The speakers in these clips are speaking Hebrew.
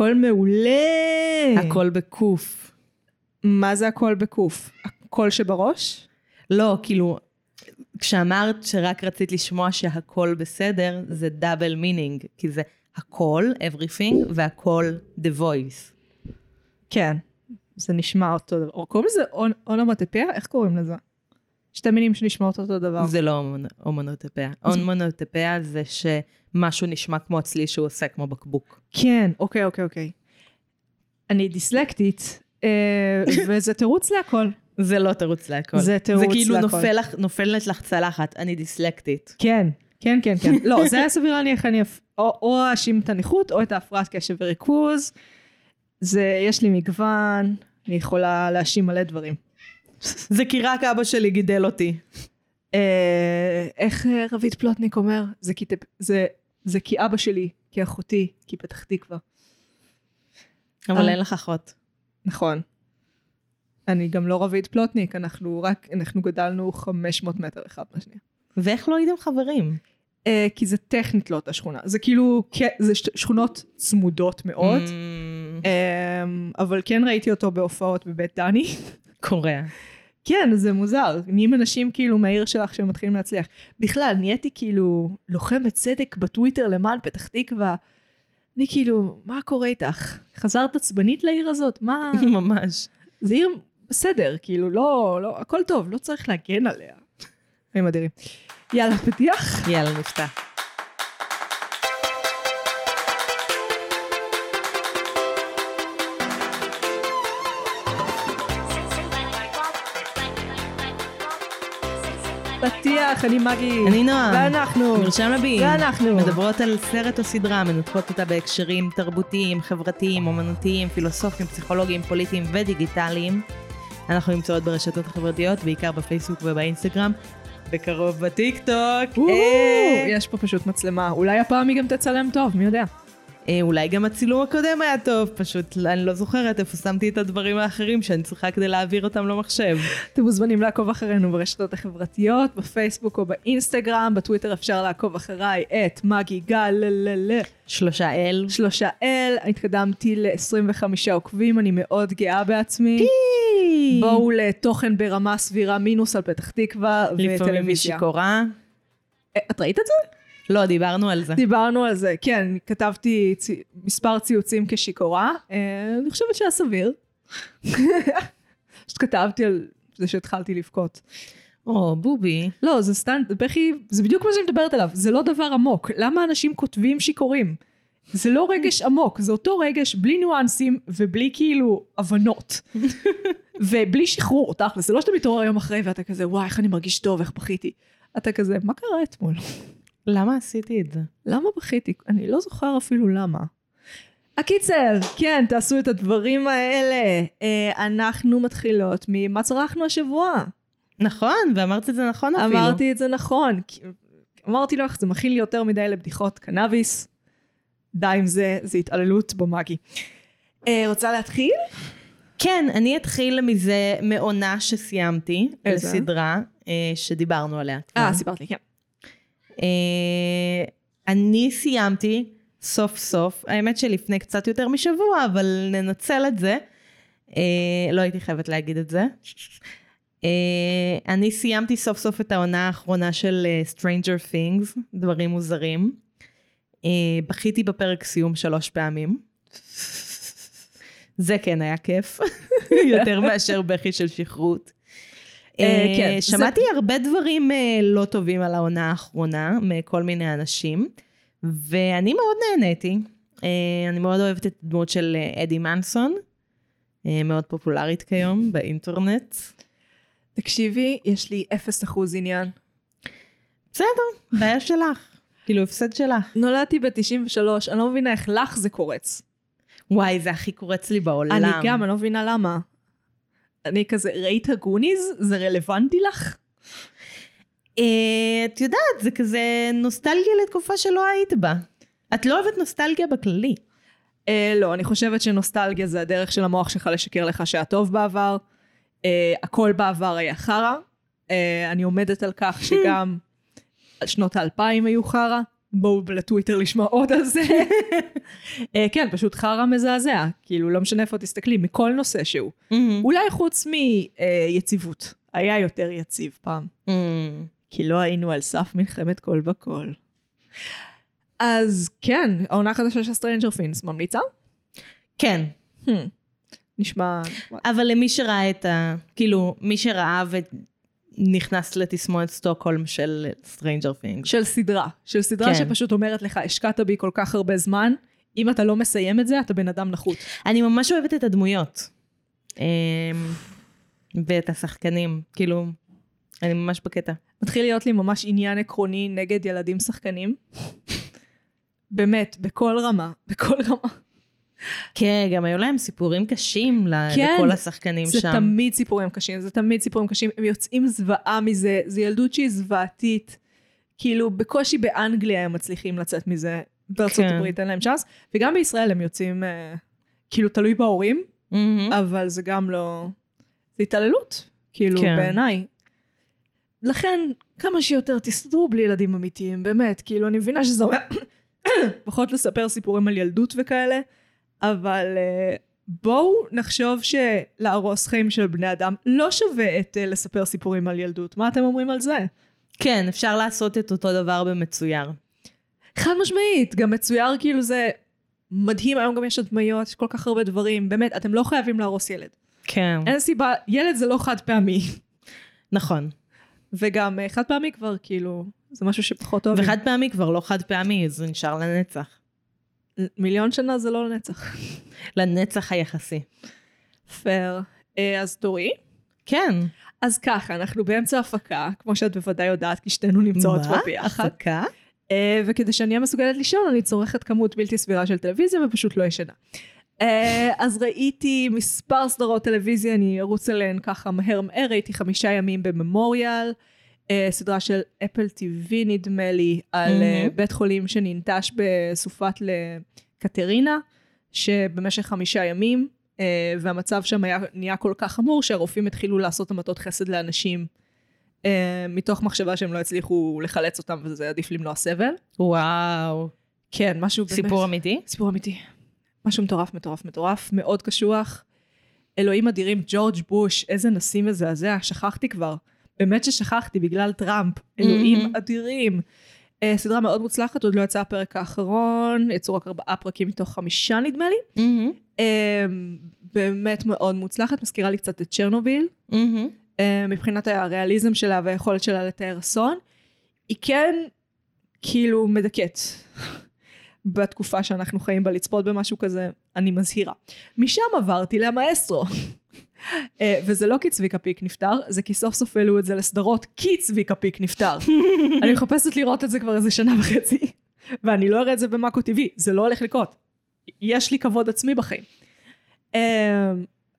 הכל מעולה. הכל בקוף. מה זה הכל בקוף? הקול שבראש? לא, כאילו, כשאמרת שרק רצית לשמוע שהכל בסדר, זה double meaning, כי זה הכל, everything, והקול the voice. כן, זה נשמע אותו דבר. קוראים לזה אונ- אונומטופיה? איך קוראים לזה? שתי מילים שנשמעות אותו דבר. זה לא אומונוטופיה. אומונוטופיה זה שמשהו נשמע כמו הצליל שהוא עושה כמו בקבוק. כן, אוקיי, אוקיי, אוקיי. אני דיסלקטית, אה, וזה תירוץ להכל. זה לא תירוץ להכל. זה תירוץ זה כאילו להכל. נופל לך, נופלת לך צלחת, אני דיסלקטית. כן, כן, כן, כן. לא, זה היה סביר להניח, אני או אאשים את הנכות, או את ההפרעת קשב וריכוז. זה, יש לי מגוון, אני יכולה להאשים מלא דברים. זה כי רק אבא שלי גידל אותי. אה, איך אה, רביד פלוטניק אומר? זה כי, זה, זה כי אבא שלי, כי אחותי, כי פתח תקווה. אבל אה. אין לך אחות. נכון. אני גם לא רביד פלוטניק, אנחנו רק, אנחנו גדלנו 500 מטר אחד מהשנייה. ואיך לא הייתם חברים? אה, כי זה טכנית לא אותה שכונה. זה כאילו, כן, זה שכונות צמודות מאוד. Mm, אמ, אבל כן ראיתי אותו בהופעות בבית דני. קורע. כן, זה מוזר. נהיים אנשים כאילו מהעיר שלך שמתחילים להצליח. בכלל, נהייתי כאילו לוחמת צדק בטוויטר למען פתח תקווה. אני כאילו, מה קורה איתך? חזרת עצבנית לעיר הזאת? מה... ממש. זה עיר בסדר, כאילו, לא, לא, הכל טוב, לא צריך להגן עליה. הם אדירים. יאללה, פתיח? יאללה, נפתח. פתיח, אני מגי. אני נועה. ואנחנו. מרשם לביאים. ואנחנו. מדברות על סרט או סדרה, מנתחות אותה בהקשרים תרבותיים, חברתיים, אומנותיים, פילוסופיים, פסיכולוגיים, פוליטיים ודיגיטליים. אנחנו נמצאות ברשתות החברתיות, בעיקר בפייסבוק ובאינסטגרם. בקרוב בטיקטוק. אה, יש פה פשוט מצלמה. אולי הפעם היא גם תצלם טוב, מי יודע. אה, אולי גם הצילום הקודם היה טוב, פשוט אני לא זוכרת איפה שמתי את הדברים האחרים שאני צריכה כדי להעביר אותם למחשב. אתם מוזמנים לעקוב אחרינו ברשתות החברתיות, בפייסבוק או באינסטגרם, בטוויטר אפשר לעקוב אחריי, את מגי גל, שלושה אל. שלושה אל, התקדמתי ל-25 עוקבים, אני מאוד גאה בעצמי. בואו לתוכן ברמה סבירה מינוס על פתח תקווה לפעמים היא וטלוויזיה. שיכורה. אה, את ראית את זה? לא, דיברנו על זה. דיברנו על זה, כן, כתבתי צי... מספר ציוצים כשיכורה, אה, אני חושבת שהיה סביר. פשוט כתבתי על זה שהתחלתי לבכות. או, בובי. לא, זה סתם, בכי, זה בדיוק מה שאני מדברת עליו, זה לא דבר עמוק. למה אנשים כותבים שיכורים? זה לא רגש עמוק, זה אותו רגש בלי ניואנסים ובלי כאילו הבנות. ובלי שחרור, תכל'ס, זה לא שאתה מתעורר יום אחרי ואתה כזה, וואי, איך אני מרגיש טוב, איך בכיתי. אתה כזה, מה קרה אתמול? למה עשיתי את זה? למה בכיתי? אני לא זוכר אפילו למה. הקיצר, כן, תעשו את הדברים האלה. אה, אנחנו מתחילות ממה צרכנו השבוע. נכון, ואמרת את זה נכון אפילו. אמרתי את זה נכון. אמרתי לך, זה מכין לי יותר מדי לבדיחות קנאביס. די עם זה, זה התעללות במאגי. אה, רוצה להתחיל? כן, אני אתחיל מזה מעונה שסיימתי, איזה? לסדרה אה, שדיברנו עליה. אה, סיפרת לי, כן. אה, אני סיימתי סוף סוף, האמת שלפני קצת יותר משבוע, אבל ננצל את זה. אה, לא הייתי חייבת להגיד את זה. אה, אני סיימתי סוף סוף את העונה האחרונה של Stranger Things, דברים מוזרים. בכיתי בפרק סיום שלוש פעמים. זה כן היה כיף, יותר מאשר בכי של שכרות. אה, אה, כן, זה- שמעתי הרבה דברים אה, לא טובים על העונה האחרונה מכל מיני אנשים, ואני מאוד נהניתי. אני מאוד אוהבת את הדמות של אדי מנסון, מאוד פופולרית כיום באינטרנט. תקשיבי, יש לי אפס אחוז עניין. בסדר, בעיה שלך. כאילו, הפסד שלך. נולדתי ב-93, אני לא מבינה איך לך זה קורץ. וואי, זה הכי קורץ לי בעולם. אני גם, אני לא מבינה למה. אני כזה, ראית גוניז? זה רלוונטי לך? אה, את יודעת, זה כזה נוסטלגיה לתקופה שלא היית בה. את לא אוהבת נוסטלגיה בכללי. אה, לא, אני חושבת שנוסטלגיה זה הדרך של המוח שלך לשקר לך שהיה טוב בעבר. אה, הכל בעבר היה חרא. אה, אני עומדת על כך שגם שנות האלפיים היו חרא. בואו לטוויטר לשמוע עוד על זה. אה, כן, פשוט חרא מזעזע. כאילו, לא משנה איפה תסתכלי, מכל נושא שהוא. אולי חוץ מיציבות. היה יותר יציב פעם. כי לא היינו על סף מלחמת כל בכל. אז כן, העונה החדשה של Stranger Things ממליצה? כן, המממ. נשמע... אבל למי שראה את ה... כאילו, מי שראה ונכנס לתסמונת סטוקהולם של Stranger Things. של סדרה. של סדרה כן. שפשוט אומרת לך, השקעת בי כל כך הרבה זמן, אם אתה לא מסיים את זה, אתה בן אדם נחות. אני ממש אוהבת את הדמויות. אמ, ואת השחקנים, כאילו, אני ממש בקטע. מתחיל להיות לי ממש עניין עקרוני נגד ילדים שחקנים. באמת, בכל רמה, בכל רמה. כן, גם היו להם סיפורים קשים כן, לכל השחקנים זה שם. תמיד סיפורים קשים, זה תמיד סיפורים קשים, הם יוצאים זוועה מזה, זה ילדות שהיא זוועתית. כאילו, בקושי באנגליה הם מצליחים לצאת מזה, בארצות כן. הברית אין להם צ'אנס, וגם בישראל הם יוצאים, אה, כאילו, תלוי בהורים, מהמם. אבל זה גם לא... זה התעללות, כאילו, כן. בעיניי. לכן, כמה שיותר תסתדרו בלי ילדים אמיתיים, באמת, כאילו, אני מבינה שזה אומר פחות לספר סיפורים על ילדות וכאלה, אבל uh, בואו נחשוב שלהרוס חיים של בני אדם לא שווה את uh, לספר סיפורים על ילדות. מה אתם אומרים על זה? כן, אפשר לעשות את אותו דבר במצויר. חד משמעית, גם מצויר כאילו זה מדהים, היום גם יש הדמיות, יש כל כך הרבה דברים, באמת, אתם לא חייבים להרוס ילד. כן. אין סיבה, ילד זה לא חד פעמי. נכון. וגם אה, חד פעמי כבר, כאילו, זה משהו שפחות אוהבים. וחד פעמי כבר לא חד פעמי, זה נשאר לנצח. מיליון שנה זה לא לנצח. לנצח היחסי. פייר. אה, אז תורי. כן. אז ככה, אנחנו באמצע הפקה, כמו שאת בוודאי יודעת, כי שתינו נמצאות פה ביחד. הפקה? אה, וכדי שאני אהיה מסוגלת לישון, אני צורכת כמות בלתי סבירה של טלוויזיה ופשוט לא ישנה. אה, אז ראיתי מספר סדרות טלוויזיה, אני ארוץ עליהן ככה מהר מהר, ראיתי חמישה ימים בממוריאל, סדרה של אפל TV נדמה לי, על אה, מהמם. בית חולים שננטש בסופת לקטרינה, שבמשך חמישה ימים, אה, והמצב שם היה נהיה כל כך חמור, שהרופאים התחילו לעשות המתות חסד לאנשים, אה, מתוך מחשבה שהם לא יצליחו לחלץ אותם, וזה עדיף למנוע סבל. וואו. כן, משהו באמת... סיפור אמיתי? סיפור אמיתי. משהו מטורף, מטורף, מטורף, מאוד קשוח. אלוהים אדירים, ג'ורג' בוש, איזה נשיא מזעזע, שכחתי כבר. באמת ששכחתי, בגלל טראמפ. אלוהים מהמם. אדירים. אה, סדרה מאוד מוצלחת, עוד לא יצא הפרק האחרון, יצאו רק ארבעה פרקים מתוך חמישה נדמה לי. מהמם. אה, באמת מאוד מוצלחת, מזכירה לי קצת את צ'רנוביל. מהמם. אה, מבחינת הריאליזם שלה והיכולת שלה לתאר אסון. היא כן כאילו מדכאת בתקופה שאנחנו חיים בה לצפות במשהו כזה, אני מזהירה. משם עברתי למאסטרו. אה, וזה לא כי צביקה פיק נפטר, זה כי סוף סוף העלו את זה לסדרות, כי צביקה פיק נפטר. אני מחפשת לראות את זה כבר איזה שנה וחצי, ואני לא אראה את זה במאקו טבעי, זה לא הולך לקרות. יש לי כבוד עצמי בחיים. אה,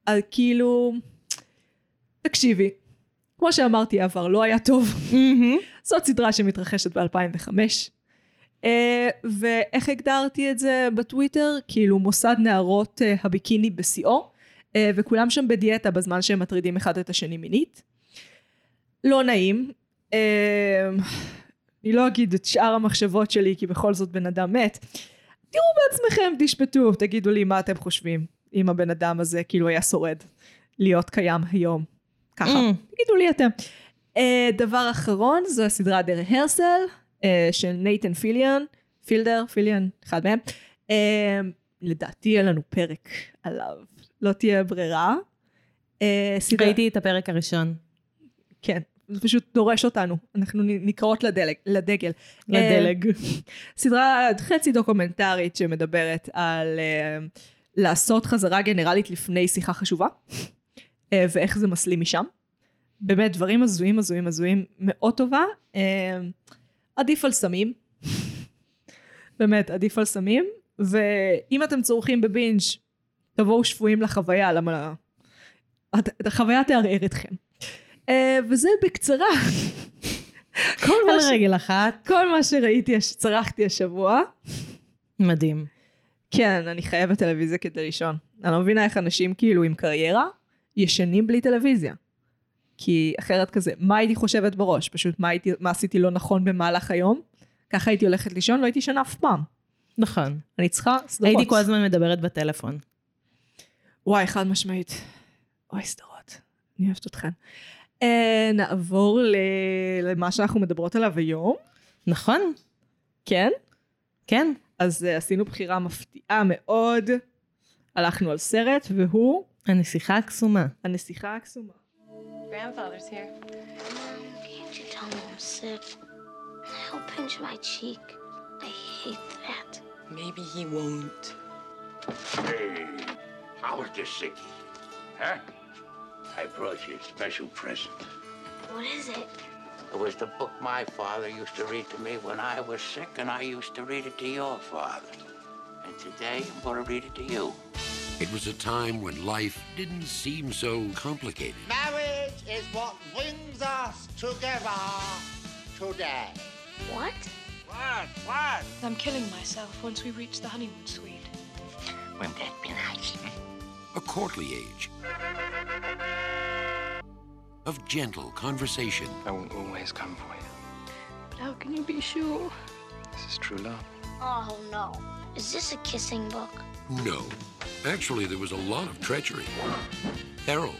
אז כאילו, תקשיבי, כמו שאמרתי, העבר לא היה טוב. זאת סדרה שמתרחשת ב-2005. Uh, ואיך הגדרתי את זה בטוויטר? כאילו מוסד נערות uh, הביקיני בשיאו, וכולם שם בדיאטה בזמן שהם מטרידים אחד את השני מינית. לא נעים. Uh, אני לא אגיד את שאר המחשבות שלי, כי בכל זאת בן אדם מת. תראו בעצמכם, תשפטו, תגידו לי מה אתם חושבים, אם הבן אדם הזה כאילו היה שורד להיות קיים היום. ככה. Mm. תגידו לי אתם. Uh, דבר אחרון, זו הסדרה דרך הרסל, uh, של נייתן פיליאן, פילדר, פיליאן, אחד מהם. Uh, לדעתי יהיה לנו פרק עליו, לא תהיה ברירה. Uh, סדרה, ראיתי את הפרק הראשון. כן, זה פשוט דורש אותנו, אנחנו נקראות לדלג, לדגל. לדלג. אה, סדרה חצי דוקומנטרית שמדברת על uh, לעשות חזרה גנרלית לפני שיחה חשובה, uh, ואיך זה מסלים משם. באמת, דברים הזויים, הזויים, הזויים, מאוד טובה. Uh, עדיף על סמים. באמת, עדיף על סמים. ואם אתם צורכים בבינג', תבואו שבויים לחוויה, למה... החוויה תערער אתכם. Uh, וזה בקצרה. כל מה על ש- רגל אחת. כל מה שראיתי, צרכתי השבוע. מדהים. כן, אני חייבת טלוויזיה כדי לישון. אני לא מבינה איך אנשים כאילו עם קריירה ישנים בלי טלוויזיה. כי אחרת כזה, מה הייתי חושבת בראש? פשוט מה, הייתי, מה עשיתי לא נכון במהלך היום? ככה הייתי הולכת לישון, לא הייתי ישנה אף פעם. נכון. אני צריכה סדרות. הייתי כל הזמן מדברת בטלפון. וואי, חד משמעית. וואי, סדרות. אני אוהבת אתכן. אה, נעבור ל- למה שאנחנו מדברות עליו היום. נכון? כן? כן. אז אה, עשינו בחירה מפתיעה מאוד. הלכנו על סרט, והוא הנסיכה הקסומה. הנסיכה הקסומה. Grandfather's here. Can't you tell me I'm sick? He'll pinch my cheek. I hate that. Maybe he won't. Hey, how was just sickie? Huh? I brought you a special present. What is it? It was the book my father used to read to me when I was sick, and I used to read it to your father. And today I'm going to read it to you. It was a time when life didn't seem so complicated. Marriage is what brings us together today. What? What? What? I'm killing myself once we reach the honeymoon suite. Wouldn't that be nice? A courtly age. Of gentle conversation. I will always come for you. But how can you be sure? This is true love. Oh no. Is this a kissing book? No. Actually, there was a lot of treachery, peril,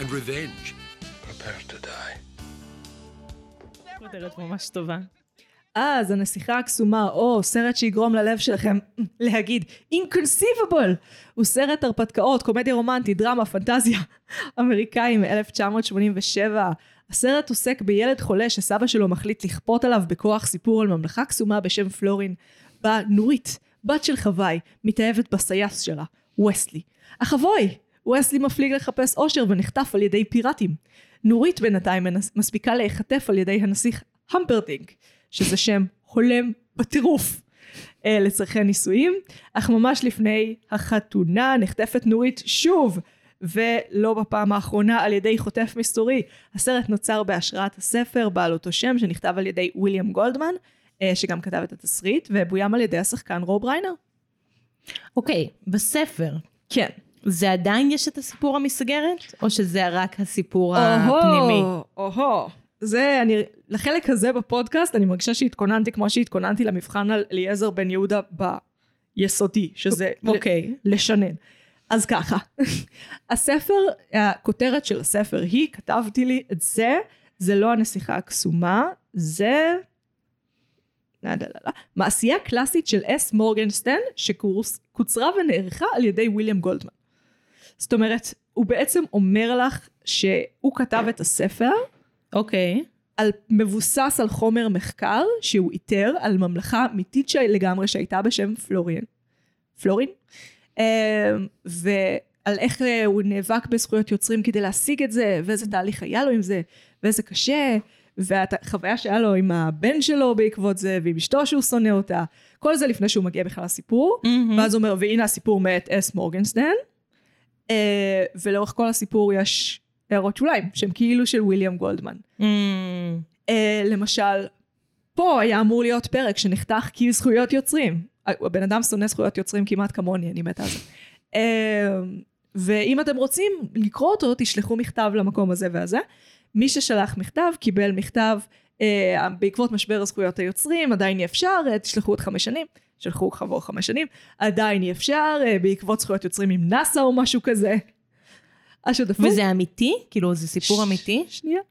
and revenge. Prepare to die. כותרת ממש טובה. אז הנסיכה הקסומה, או סרט שיגרום ללב שלכם להגיד Inconceivable! הוא סרט הרפתקאות, קומדיה רומנטית, דרמה, פנטזיה אמריקאי מ-1987. הסרט עוסק בילד חולה שסבא שלו מחליט לכפות עליו בכוח סיפור על ממלכה קסומה בשם פלורין, בה נורית, בת של חוואי, מתאהבת בסייס שלה, וסלי. אך אבוי! וסלי מפליג לחפש אושר ונחטף על ידי פיראטים. נורית בינתיים מספיקה להיחטף על ידי הנסיך המפרדינג, שזה שם הולם בטירוף אה, לצורכי נישואים, אך ממש לפני החתונה נחטפת נורית שוב, ולא בפעם האחרונה על ידי חוטף מסתורי. הסרט נוצר בהשראת הספר בעל אותו שם שנכתב על ידי ויליאם גולדמן, אה, שגם כתב את התסריט, ובוים על ידי השחקן רוב ריינר. אוקיי, בספר, כן. זה עדיין יש את הסיפור המסגרת? או שזה רק הסיפור הפנימי? או-הו. זה, אני, לחלק הזה בפודקאסט, אני מרגישה שהתכוננתי כמו שהתכוננתי למבחן על אליעזר בן יהודה ביסודי, שזה אוקיי. ל- לשנן. אז ככה, הספר, הכותרת של הספר היא, כתבתי לי את זה, זה לא הנסיכה הקסומה, זה... לא, לא, לא. מעשייה קלאסית של אס מורגנסטיין, שקוצרה ונערכה על ידי ויליאם גולדמן. זאת אומרת, הוא בעצם אומר לך שהוא כתב את הספר, אוקיי. על מבוסס על חומר מחקר שהוא איתר על ממלכה אמיתית לגמרי שהייתה בשם פלורין. פלורין? אה, ועל איך אה, הוא נאבק בזכויות יוצרים כדי להשיג את זה, ואיזה תהליך היה לו עם זה, ואיזה קשה, והחוויה שהיה לו עם הבן שלו בעקבות זה, ועם אשתו שהוא שונא אותה. כל זה לפני שהוא מגיע בכלל לסיפור. ואז הוא אומר, והנה הסיפור מאת אס מורגנסטיין. אה, ולאורך כל הסיפור יש הערות שוליים, שהם כאילו של ויליאם גולדמן. Mm, אה, למשל, פה היה אמור להיות פרק שנחתך כי זכויות יוצרים. הבן אדם שונא זכויות יוצרים כמעט כמוני, אני מתה על זה. אה, ואם אתם רוצים לקרוא אותו, תשלחו מכתב למקום הזה והזה. מי ששלח מכתב, קיבל מכתב אה, בעקבות משבר הזכויות היוצרים, עדיין אי אפשר, אה, תשלחו עוד חמש שנים. שלחו כעבור חמש שנים, עדיין אי אפשר, אה, בעקבות זכויות יוצרים עם נאסא או משהו כזה. השותפות. וזה אמיתי? כאילו, זה סיפור אמיתי? שנייה.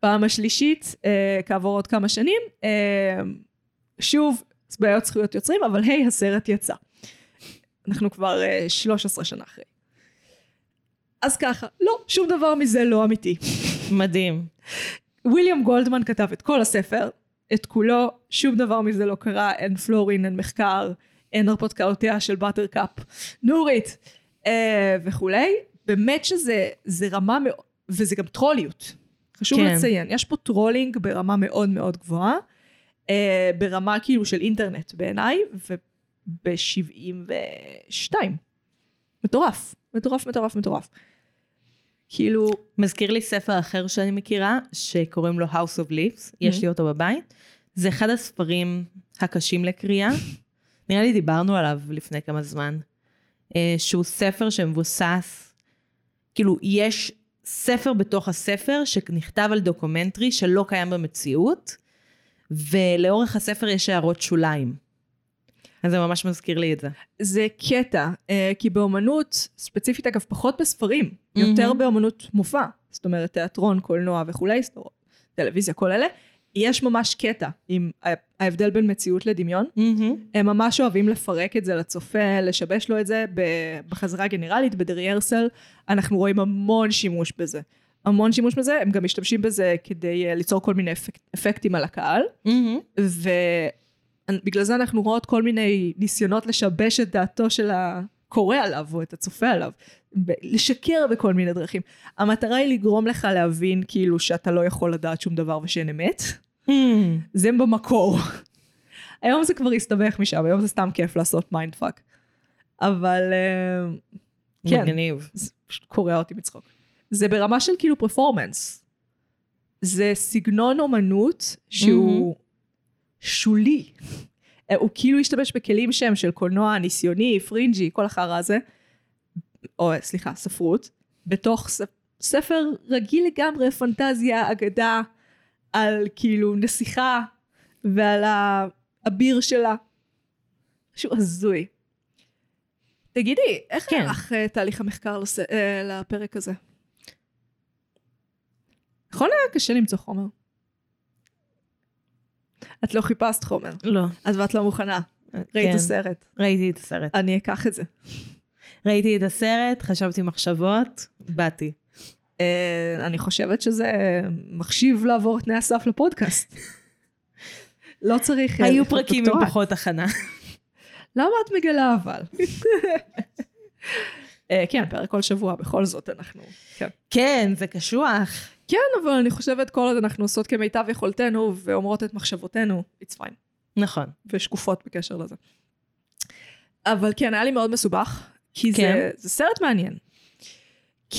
פעם השלישית, אה, כעבור עוד כמה שנים, אה, שוב, בעיות זכויות יוצרים, אבל היי, הסרט יצא. אנחנו כבר אה, 13 שנה אחרי. אז ככה, לא, שום דבר מזה לא אמיתי. מדהים. ויליאם גולדמן כתב את כל הספר, את כולו, שום דבר מזה לא קרה, אין פלורין, אין מחקר, אין הרפתקאותיה של באטר קאפ, נורית אה, וכולי. באמת שזה זה רמה מאוד, וזה גם טרוליות. חשוב כן. לציין, יש פה טרולינג ברמה מאוד מאוד גבוהה, אה, ברמה כאילו של אינטרנט בעיניי, וב-72. מטורף, מטורף, מטורף, מטורף. כאילו, מזכיר לי ספר אחר שאני מכירה, שקוראים לו House of Leaves, יש לי אותו בבית. זה אחד הספרים הקשים לקריאה. נראה לי דיברנו עליו לפני כמה זמן. אה, שהוא ספר שמבוסס, כאילו יש ספר בתוך הספר שנכתב על דוקומנטרי שלא קיים במציאות, ולאורך הספר יש הערות שוליים. אז זה ממש מזכיר לי את זה. זה קטע, אה, כי באומנות, ספציפית אגב, פחות בספרים, יותר מהמם. באומנות מופע, זאת אומרת תיאטרון, קולנוע וכולי, אומרת, טלוויזיה, כל אלה, יש ממש קטע עם ההבדל בין מציאות לדמיון. הם ממש אוהבים לפרק את זה לצופה, לשבש לו את זה בחזרה גנרלית, בדריירסל, אנחנו רואים המון שימוש בזה. המון שימוש בזה, הם גם משתמשים בזה כדי אה, ליצור כל מיני אפק, אפקטים על הקהל. ובגלל זה אנחנו רואות כל מיני ניסיונות לשבש את דעתו של הקורא עליו, או את הצופה עליו, לשקר בכל מיני דרכים. המטרה היא לגרום לך להבין כאילו שאתה לא יכול לדעת שום דבר ושאין אמת. זה במקור. היום זה כבר הסתבך משם, היום זה סתם כיף לעשות mind fuck. אבל אה, כן, מגניב. זה פשוט קורע אותי מצחוק. זה ברמה של כאילו פרפורמנס. זה סגנון אומנות שהוא שולי. אה, הוא כאילו השתמש בכלים שהם של קולנוע ניסיוני, פרינג'י, כל החרא הזה, או סליחה, ספרות, בתוך ספר רגיל לגמרי, פנטזיה, אגדה, על כאילו נסיכה ועל האביר שלה. משהו הזוי. תגידי, איך כן. הלך אה, תהליך המחקר לס... אה, לפרק הזה? נכון היה קשה למצוא חומר. את לא חיפשת חומר, לא. אז ואת לא מוכנה. ראית כן. הסרט. ראיתי את הסרט. אני אקח את זה. ראיתי את הסרט, חשבתי מחשבות, באתי. אה, אני חושבת שזה מחשיב לעבור את תנאי הסף לפודקאסט. לא צריך... אה, היו פרקים עם. פחות הכנה. למה את מגלה אבל? אה, כן, פרק כל שבוע, בכל זאת אנחנו... כן. כן, זה קשוח. כן, אבל אני חושבת כל עוד אנחנו עושות כמיטב יכולתנו ואומרות את מחשבותינו, it's fine. נכון. ושקופות בקשר לזה. אבל כן, היה לי מאוד מסובך, כי כן. זה, זה סרט מעניין.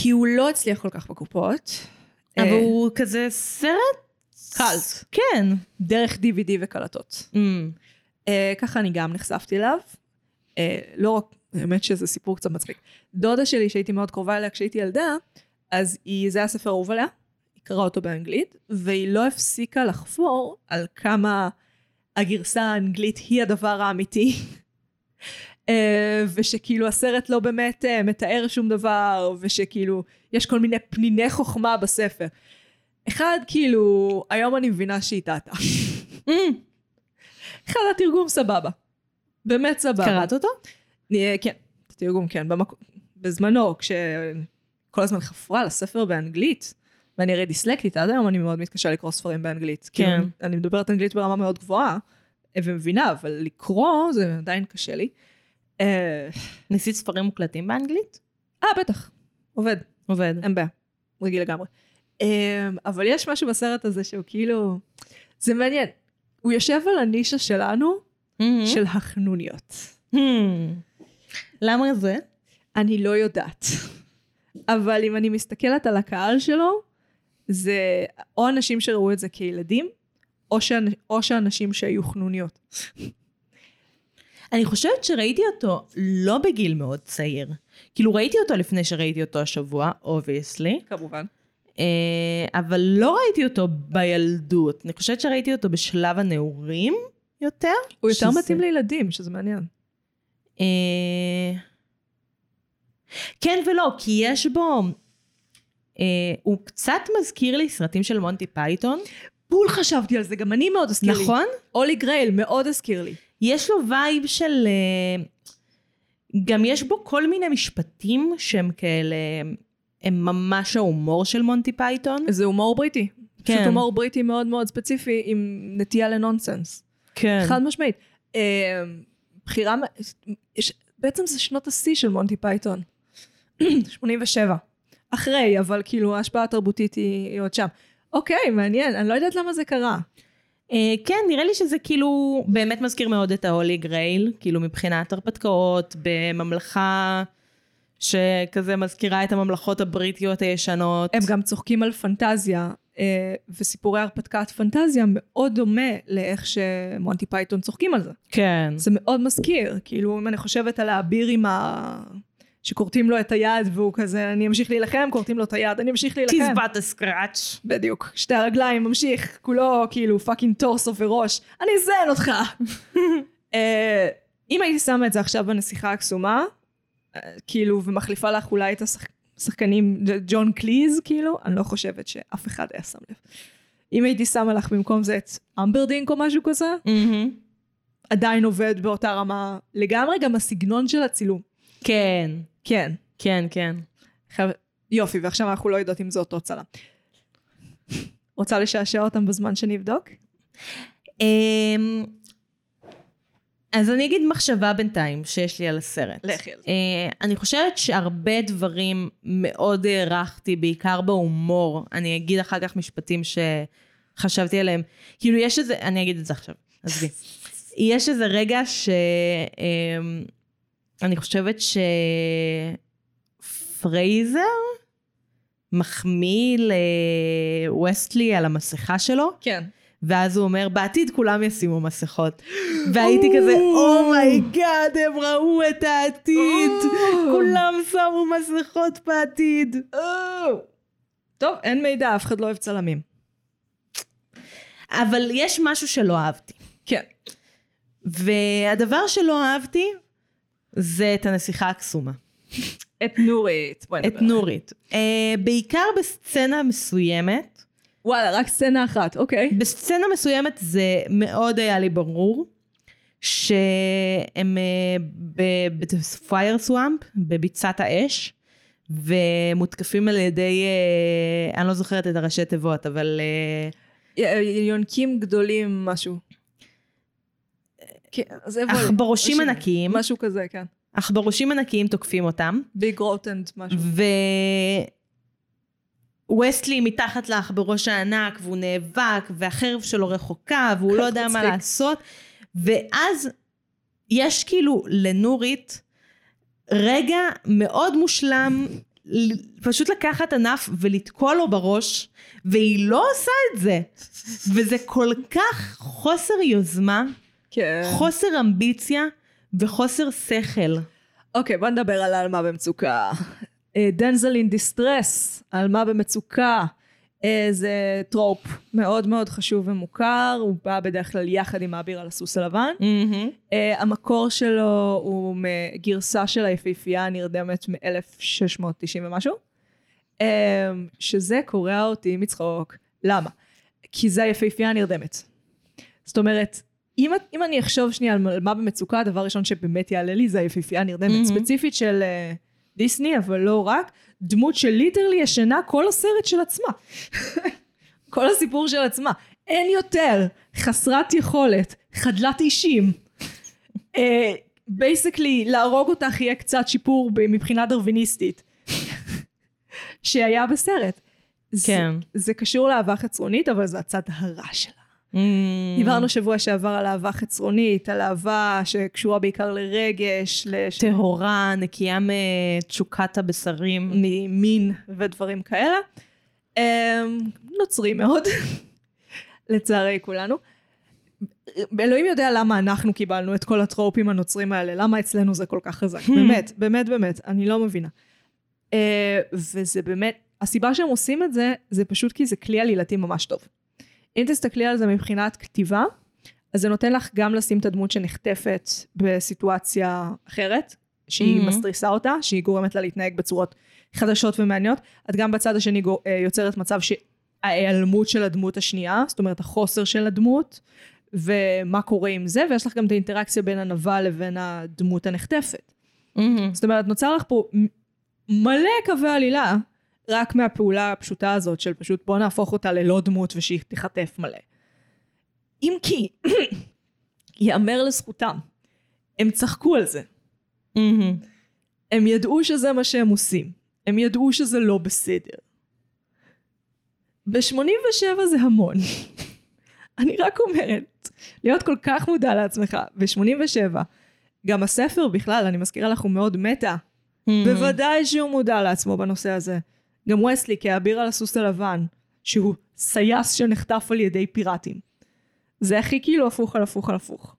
כי הוא לא הצליח כל כך בקופות. אבל אה, הוא כזה סרט... קאלט. כן. דרך DVD וקלטות. Mm. אה, ככה אני גם נחשפתי אליו. אה, לא רק, האמת שזה סיפור קצת מצחיק. דודה שלי, שהייתי מאוד קרובה אליה כשהייתי ילדה, אז היא, זה היה ספר אהוב עליה, היא קראה אותו באנגלית, והיא לא הפסיקה לחפור על כמה הגרסה האנגלית היא הדבר האמיתי. אה, ושכאילו הסרט לא באמת אה, מתאר שום דבר, ושכאילו יש כל מיני פניני חוכמה בספר. אחד, כאילו, היום אני מבינה שהיא טעתה. Mm. אחד, התרגום סבבה. באמת סבבה. קראת אותו? אה, כן, התרגום, כן. במקו... בזמנו, כשכל הזמן חפרה על הספר באנגלית, ואני הרי דיסלקטית, עד היום אני מאוד מתקשה לקרוא ספרים באנגלית. כן. כאילו, אני מדברת אנגלית ברמה מאוד גבוהה, אה, ומבינה, אבל לקרוא זה עדיין קשה לי. אה, ניסית ספרים מוקלטים באנגלית? אה, בטח, עובד, עובד. אין בעיה, רגיל לגמרי. אה, אבל יש משהו בסרט הזה שהוא כאילו, זה מעניין. הוא יושב על הנישה שלנו, Mm-hmm. של החנוניות. Hmm. למה זה? אני לא יודעת. אבל אם אני מסתכלת על הקהל שלו, זה או אנשים שראו את זה כילדים, או, שאנ... או שאנשים שהיו חנוניות. אני חושבת שראיתי אותו לא בגיל מאוד צעיר. כאילו ראיתי אותו לפני שראיתי אותו השבוע, obviously, כמובן. אבל לא ראיתי אותו בילדות. אני חושבת שראיתי אותו בשלב הנעורים יותר. הוא יותר שזה- מתאים לילדים, שזה מעניין. אה, כן ולא, כי יש בו... אה, הוא קצת מזכיר לי סרטים של מונטי פייתון, בול חשבתי על זה, גם אני מאוד הזכיר לי. נכון? Holy Grail מאוד הזכיר לי. יש לו vibe של... אה, גם יש בו כל מיני משפטים שהם כאלה... הם ממש ההומור של מונטי פייתון. זה הומור בריטי. כן. פשוט הומור בריטי מאוד מאוד ספציפי, עם נטייה לנונסנס. כן. חד משמעית. אה, בחירה, יש- בעצם זה שנות השיא של מונטי פייתון. 87. אחרי, אבל כאילו ההשפעה התרבותית היא, היא עוד שם. אוקיי, מעניין, אני לא יודעת למה זה קרה. אה, כן, נראה לי שזה כאילו באמת מזכיר מאוד את ה Holy Grail, כאילו מבחינת הרפתקאות בממלכה שכזה מזכירה את הממלכות הבריטיות הישנות. הם גם צוחקים על פנטזיה, אה, וסיפורי הרפתקת פנטזיה מאוד דומה לאיך שמונטי פייתון צוחקים על זה. כן. זה מאוד מזכיר, כאילו אם אני חושבת על האביר עם ה... שכורתים לו את היד והוא כזה, אני אמשיך להילחם, כורתים לו את היד, אני אמשיך להילחם. 'Tis but a scratch. בדיוק. שתי הרגליים, ממשיך, כולו כאילו fucking torso וראש, אני אזיין אותך. אה, אם הייתי שמה את זה עכשיו בנסיכה הקסומה, אה, כאילו, ומחליפה לך אולי את השחקנים, ג'ון קליז, כאילו, אני לא חושבת שאף אחד היה שם לב. אם הייתי שמה לך במקום זה את אמברדינק או משהו כזה, עדיין עובד באותה רמה לגמרי, גם הסגנון של הצילום. כן, כן. כן, כן. חייב... יופי, ועכשיו אנחנו לא יודעות אם זה אותו צלם. רוצה לשעשע אותם בזמן שאני אבדוק? אמ, אז אני אגיד מחשבה בינתיים שיש לי על הסרט. לכי על זה. אה, אני חושבת שהרבה דברים מאוד הערכתי, בעיקר בהומור. אני אגיד אחר כך משפטים שחשבתי עליהם. כאילו, יש איזה, אני אגיד את זה עכשיו, עזבי. יש איזה רגע ש... אני חושבת שפזיק מחמיא לווסטלי על המסכה שלו. כן. ואז הוא אומר, בעתיד כולם ישימו מסכות. והייתי כזה, oh my god, הם ראו את העתיד. כולם שמו מסכות בעתיד. טוב, אין מידע, אף אחד לא אוהב צלמים. אבל יש משהו שלא אהבתי. כן. והדבר שלא אהבתי, זה את הנסיכה הקסומה. את נורית. את. נורית. Uh, בעיקר בסצנה מסוימת, וואלה, רק סצנה אחת, אוקיי. בסצנה מסוימת זה מאוד היה לי ברור שהם בפייר סוואמפ, בביצת האש, ומותקפים על ידי, אה, אני לא זוכרת את הראשי תיבות, אבל אה, י- יונקים גדולים, משהו. כן. עכברושים משהו- ענקיים, משהו כזה, כן. עכברושים ענקיים תוקפים אותם, ביג רוטנד, משהו. וווסטלי מתחת לעכברוש הענק, והוא נאבק, והחרב שלו רחוקה, והוא לא יודע מה. לעשות. ואז יש כאילו לנורית רגע מאוד מושלם, פשוט לקחת ענף ולתקוע לו בראש, והיא לא עושה את זה. וזה כל כך חוסר יוזמה, כן. חוסר אמביציה וחוסר שכל. אוקיי, בוא נדבר על עלמה במצוקה. Damsel in distress, עלמה במצוקה. אה, זה trope מאוד מאוד חשוב ומוכר, הוא בא בדרך כלל יחד עם האביר על הסוס הלבן. אה, המקור שלו הוא מגרסה של היפהפייה הנרדמת מ-1690 ומשהו, אה, שזה קורע אותי מצחוק. למה? כי זה היפהפייה הנרדמת. זאת אומרת, אם, אם אני אחשוב שנייה עלמה במצוקה, הדבר הראשון שבאמת יעלה לי זה היפהפייה הנרדמת, מהמם. ספציפית של אה, דיסני, אבל לא רק, דמות ש literally ישנה כל הסרט של עצמה. כל הסיפור של עצמה. אין יותר חסרת יכולת, חדלת אישים. basically, להרוג אותך יהיה קצת שיפור מבחינה דרוויניסטית. שהיה בסרט. זה- כן. זה קשור לאהבה חצרונית, אבל זה הצד הרע שלה. Mm. דיברנו שבוע שעבר על אהבה חצרונית, על אהבה שקשורה בעיקר לרגש, לש- טהורה, נקייה מתשוקת הבשרים. ממין ודברים כאלה. אמ, נוצרי מאוד, לצערי כולנו. אלוהים יודע למה אנחנו קיבלנו את כל הטרופים הנוצרים האלה, למה אצלנו זה כל כך חזק, באמת, באמת, באמת, אני לא מבינה. אה, וזה באמת, הסיבה שהם עושים את זה, זה פשוט כי זה כלי עלילתי ממש טוב. אם תסתכלי על זה מבחינת כתיבה, אז זה נותן לך גם לשים את הדמות שנחטפת בסיטואציה אחרת, שהיא Mhm. מסתריסה אותה, שהיא גורמת לה להתנהג בצורות חדשות ומעניינות. את גם בצד השני אה, יוצרת מצב שההיעלמות של הדמות השנייה, זאת אומרת החוסר של הדמות, ומה קורה עם זה, ויש לך גם את האינטראקציה בין הנבל לבין הדמות הנחטפת. מהמם. זאת אומרת, נוצר לך פה מלא קווי עלילה, רק מהפעולה הפשוטה הזאת של פשוט בוא נהפוך אותה ללא דמות ושהיא תיחטף מלא. אם כי, יאמר לזכותם, הם צחקו על זה. מהמם. הם ידעו שזה מה שהם עושים. הם ידעו שזה לא בסדר. ב-87 זה המון. אני רק אומרת, להיות כל כך מודע לעצמך, ב-87, גם הספר בכלל, אני מזכירה לך, הוא מאוד מטה. בוודאי שהוא מודע לעצמו בנושא הזה. גם וסלי כאביר על הסוס הלבן, שהוא סייס שנחטף על ידי פיראטים. זה הכי כאילו הפוך על הפוך על הפוך.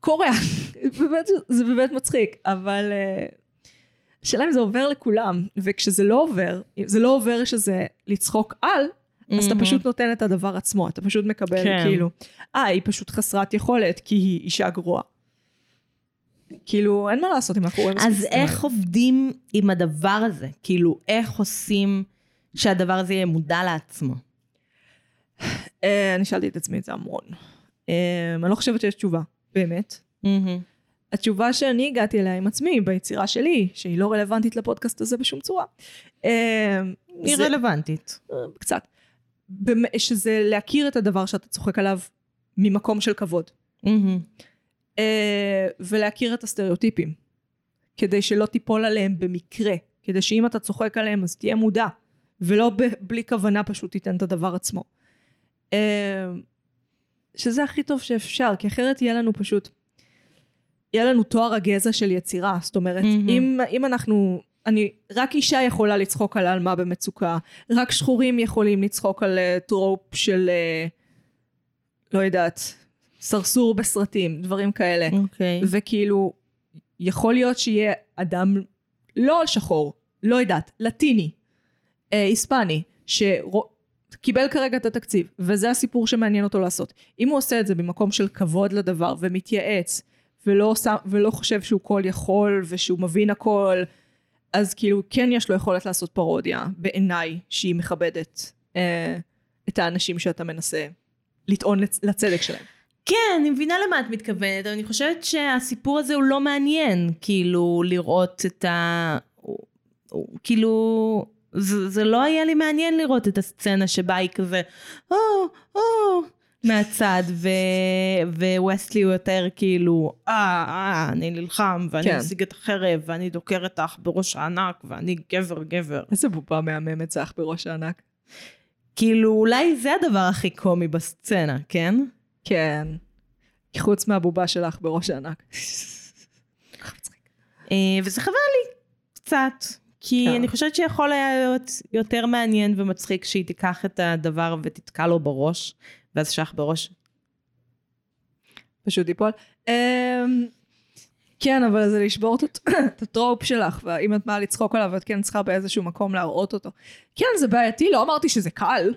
קורע. באמת, זה באמת מצחיק, אבל אה, השאלה אם זה עובר לכולם, וכשזה לא עובר, זה לא עובר שזה לצחוק על, אז אתה מהמם. פשוט נותן את הדבר עצמו, אתה פשוט מקבל כן. כאילו, אה, היא פשוט חסרת יכולת כי היא אישה גרועה. כאילו, אין מה לעשות רואים... מספיק אז. איך עובדים עם הדבר הזה? כאילו, איך עושים שהדבר הזה יהיה מודע לעצמו? אה, אני שאלתי את עצמי את זה המון. אה, אני לא חושבת שיש תשובה, באמת. התשובה שאני הגעתי אליה עם עצמי, ביצירה שלי, שהיא לא רלוונטית לפודקאסט הזה בשום צורה. אה, היא רלוונטית. קצת. שזה להכיר את הדבר שאתה צוחק עליו ממקום של כבוד. מהמם. אה, ולהכיר את הסטריאוטיפים. כדי שלא תיפול עליהם במקרה. כדי שאם אתה צוחק עליהם אז תהיה מודע. ולא ב- בלי כוונה פשוט תיתן את הדבר עצמו. אה, שזה הכי טוב שאפשר, כי אחרת יהיה לנו פשוט... יהיה לנו תואר הגזע של יצירה. זאת אומרת, מהמם. אם, אם אנחנו... אני, רק אישה יכולה לצחוק על עלמה במצוקה, רק שחורים יכולים לצחוק על אה, טרופ של, אה, לא יודעת, סרסור בסרטים, דברים כאלה. אוקיי. וכאילו, יכול להיות שיהיה אדם לא שחור, לא יודעת, לטיני, אה, היספני, שקיבל כרגע את התקציב, וזה הסיפור שמעניין אותו לעשות. אם הוא עושה את זה במקום של כבוד לדבר, ומתייעץ, ולא, עושה, ולא חושב שהוא כל יכול, ושהוא מבין הכל, אז כאילו כן יש לו יכולת לעשות פרודיה, בעיניי, שהיא מכבדת אה, את האנשים שאתה מנסה לטעון לצ- לצדק שלהם. כן, אני מבינה למה את מתכוונת, אבל אני חושבת שהסיפור הזה הוא לא מעניין, כאילו, לראות את ה... כאילו, זה, זה לא היה לי מעניין לראות את הסצנה שבה היא כזה, או, או, מהצד, ו... וווסטלי הוא יותר כאילו, אה, אה, אני נלחם, ואני כן. משיג את החרב, ואני דוקר את האח בראש הענק, ואני גבר גבר. איזה בובה מהממת זה אח בראש הענק. כאילו, אולי זה הדבר הכי קומי בסצנה, כן? כן. חוץ מהבובה שלך בראש הענק. אה, וזה חבל לי, קצת. כי כן. אני חושבת שיכול היה להיות יותר מעניין ומצחיק שהיא תיקח את הדבר ותתקע לו בראש, ואז שח בראש. פשוט ייפול. אמ, כן, אבל זה לשבור את הט- את הטרופ שלך, ואם את באה לצחוק עליו, את כן צריכה באיזשהו מקום להראות אותו. כן, זה בעייתי, לא אמרתי שזה קל.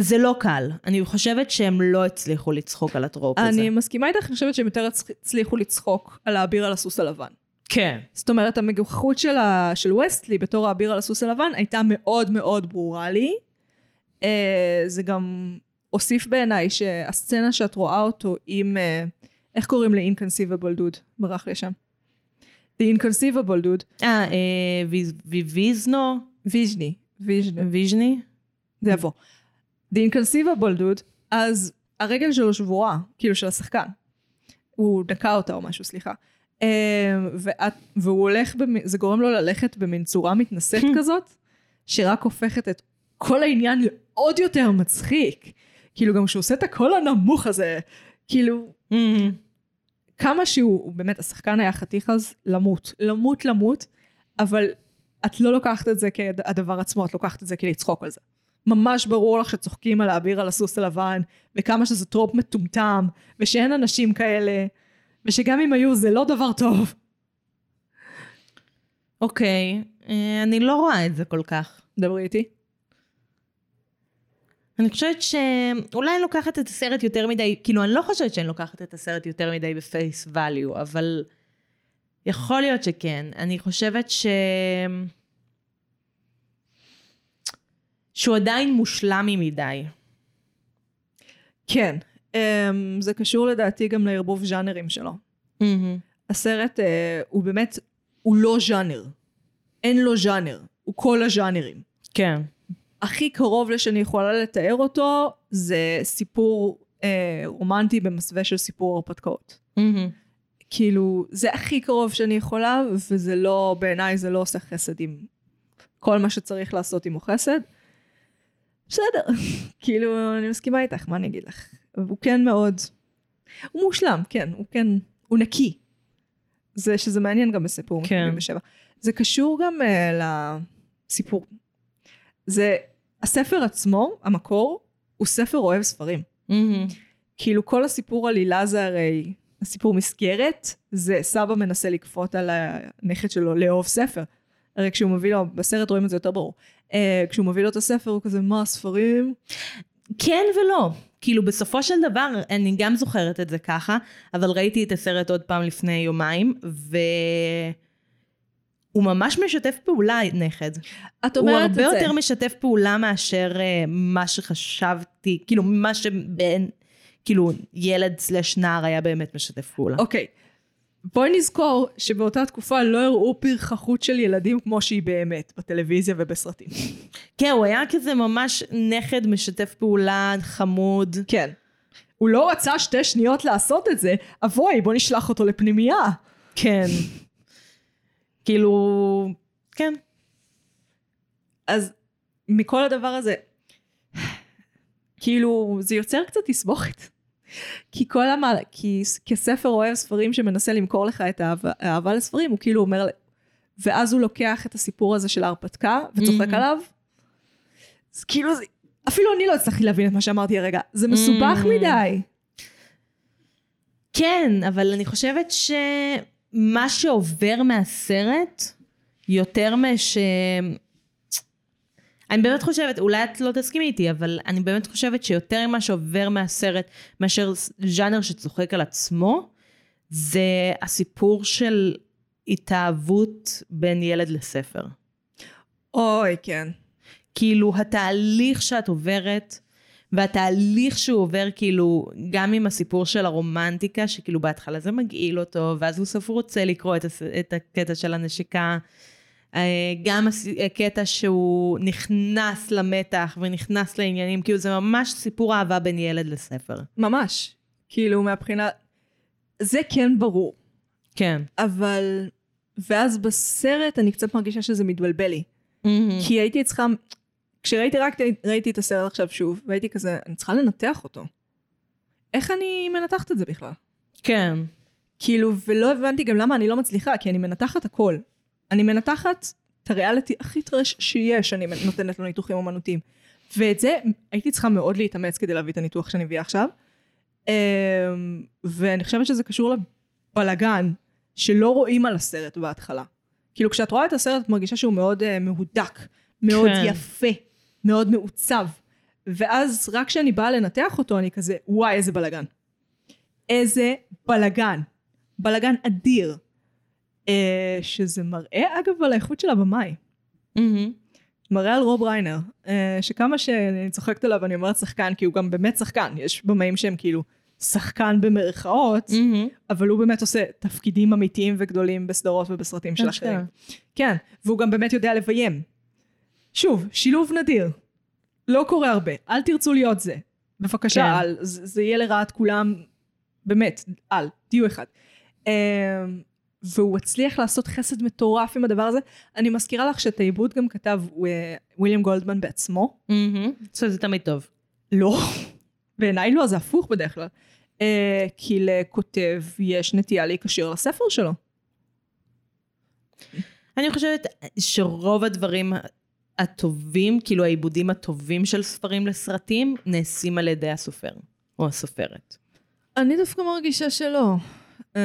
זה לא קל. אני חושבת שהם לא הצליחו לצחוק על הטרופ הזה. אני מסכימה איתך, אני חושבת שהם יותר הצ- הצליחו לצחוק על האביר על הסוס הלבן. כן. זאת אומרת, המגוחכות של, ה... של ווסטלי בתור האביר על הסוס הלבן הייתה מאוד מאוד ברורה לי. אה, זה גם הוסיף בעיניי שהסצנה שאת רואה אותו עם, אה, איך קוראים ל-inconceivable dude? ברח לי שם. The inconceivable dude, אה, אה, ויז- ויביזנו? ויז'ני, ויז'ני, ויז'ני? זה יבוא. The inconceivable dude, אז הרגל שלו שבורה, כאילו של השחקן. הוא נקע אותה או משהו, סליחה. אה, ואת, והוא הולך, במ, זה גורם לו ללכת במין צורה מתנשאת כזאת, שרק הופכת את כל העניין לעוד יותר מצחיק. כאילו גם כשהוא עושה את הקול הנמוך הזה, כאילו, כמה שהוא, הוא באמת, השחקן היה חתיך אז למות, למות למות, אבל את לא לוקחת את זה כהדבר עצמו, את לוקחת את זה כלצחוק על זה. ממש ברור לך שצוחקים על האביר על הסוס הלבן, וכמה שזה טרופ מטומטם, ושאין אנשים כאלה, ושגם אם היו זה לא דבר טוב. אוקיי. אה, אני לא רואה את זה כל כך. דברי איתי. אני חושבת שאולי אני לוקחת את הסרט יותר מדי, כאילו אני לא חושבת שאני לוקחת את הסרט יותר מדי בפייס value, אבל יכול להיות שכן. אני חושבת ש... שהוא עדיין מושלמי מדי. כן, um, זה קשור לדעתי גם לערבוב ז'אנרים שלו. הסרט uh, הוא באמת, הוא לא ז'אנר. אין לו ז'אנר, הוא כל הז'אנרים. כן. הכי קרוב לשאני יכולה לתאר אותו זה סיפור אה, רומנטי במסווה של סיפור הרפתקאות. כאילו, זה הכי קרוב שאני יכולה, וזה לא, בעיניי זה לא עושה חסד עם כל מה שצריך לעשות עם חסד. בסדר, כאילו, אני מסכימה איתך, מה אני אגיד לך? הוא כן מאוד, הוא מושלם, כן, הוא כן, הוא נקי. זה שזה מעניין גם בסיפור כן. 77. זה קשור גם uh, לסיפור. זה, הספר עצמו, המקור, הוא ספר אוהב ספרים. כאילו כל הסיפור עלילה זה הרי הסיפור מסגרת, זה סבא מנסה לכפות על הנכד שלו לאהוב ספר. הרי כשהוא מביא לו, בסרט רואים את זה יותר ברור. אה, כשהוא מביא לו את הספר הוא כזה, מה, ספרים? כן ולא. כאילו בסופו של דבר, אני גם זוכרת את זה ככה, אבל ראיתי את הסרט עוד פעם לפני יומיים, והוא ממש משתף פעולה, נכד. את הוא אומרת הרבה את זה. יותר משתף פעולה מאשר אה, מה שחשבתי, כאילו מה שבין, כאילו ילד סלש נער היה באמת משתף פעולה. אוקיי. בואי נזכור שבאותה תקופה לא הראו פרחחות של ילדים כמו שהיא באמת, בטלוויזיה ובסרטים. כן, הוא היה כזה ממש נכד משתף פעולה, חמוד. כן. הוא לא רצה שתי שניות לעשות את זה, אבוי, בוא נשלח אותו לפנימייה. כן. כאילו, כן. אז מכל הדבר הזה, כאילו, זה יוצר קצת תסבוכת. כי כל המעלה, כי כספר אוהב ספרים שמנסה למכור לך את האהבה, האהבה לספרים, הוא כאילו אומר, ואז הוא לוקח את הסיפור הזה של ההרפתקה וצוחק Mhm. עליו. אז כאילו, זה, אפילו אני לא הצלחתי להבין את מה שאמרתי הרגע, זה מסובך Mhm. מדי. כן, אבל אני חושבת שמה שעובר מהסרט, יותר מש... אני באמת חושבת, אולי את לא תסכימי איתי, אבל אני באמת חושבת שיותר ממה שעובר מהסרט, מאשר ז'אנר שצוחק על עצמו, זה הסיפור של התאהבות בין ילד לספר. אוי, כן. כאילו התהליך שאת עוברת והתהליך שהוא עובר כאילו גם עם הסיפור של הרומנטיקה שכאילו בהתחלה זה מגעיל אותו ואז הוא סוף רוצה לקרוא את, הס... את הקטע של הנשיקה גם הס- הקטע שהוא נכנס למתח ונכנס לעניינים כאילו זה ממש סיפור אהבה בין ילד לספר. ממש. כאילו, מהבחינה... זה כן ברור. כן. אבל... ואז בסרט אני קצת מרגישה שזה מתבלבל לי. Mm-hmm. כי הייתי צריכה... כשראיתי רק ראיתי את הסרט עכשיו שוב, והייתי כזה, אני צריכה לנתח אותו. איך אני מנתחת את זה בכלל? כן. כאילו, ולא הבנתי גם למה אני לא מצליחה, כי אני מנתחת הכל. אני מנתחת את הריאליטי הכי טרש שיש, אני נותנת לו ניתוחים אומנותיים. ואת זה הייתי צריכה מאוד להתאמץ כדי להביא את הניתוח שאני מביאה עכשיו. אמ, ואני חושבת שזה קשור לבלגן שלא רואים על הסרט בהתחלה. כאילו כשאת רואה את הסרט את מרגישה שהוא מאוד uh, מהודק, מאוד כן. יפה, מאוד מעוצב. ואז רק כשאני באה לנתח אותו אני כזה, וואי איזה בלגן. איזה בלגן. בלגן אדיר. Uh, שזה מראה אגב על האיכות של הבמאי. Mm-hmm. מראה על רוב ריינר, uh, שכמה שאני צוחקת עליו אני אומרת שחקן, כי הוא גם באמת שחקן, יש במאים שהם כאילו שחקן במרכאות, Mm-hmm. אבל הוא באמת עושה תפקידים אמיתיים וגדולים בסדרות ובסרטים של. אחרים. כן, והוא גם באמת יודע לביים. שוב, שילוב נדיר. לא קורה הרבה, אל תרצו להיות זה. בבקשה, כן. אל, זה, זה יהיה לרעת כולם, באמת, אל, תהיו אחד. והוא הצליח לעשות חסד מטורף עם הדבר הזה. אני מזכירה לך שאת העיבוד גם כתב אה, וויליאם גולדמן בעצמו. זה תמיד טוב. לא, בעיניי לא, זה הפוך בדרך כלל. Uh, כי לכותב יש נטייה להיקשר לספר שלו. אני חושבת שרוב הדברים הטובים, כאילו העיבודים הטובים של ספרים לסרטים, נעשים על ידי הסופר, או הסופרת. אני דווקא מרגישה שלא. Um,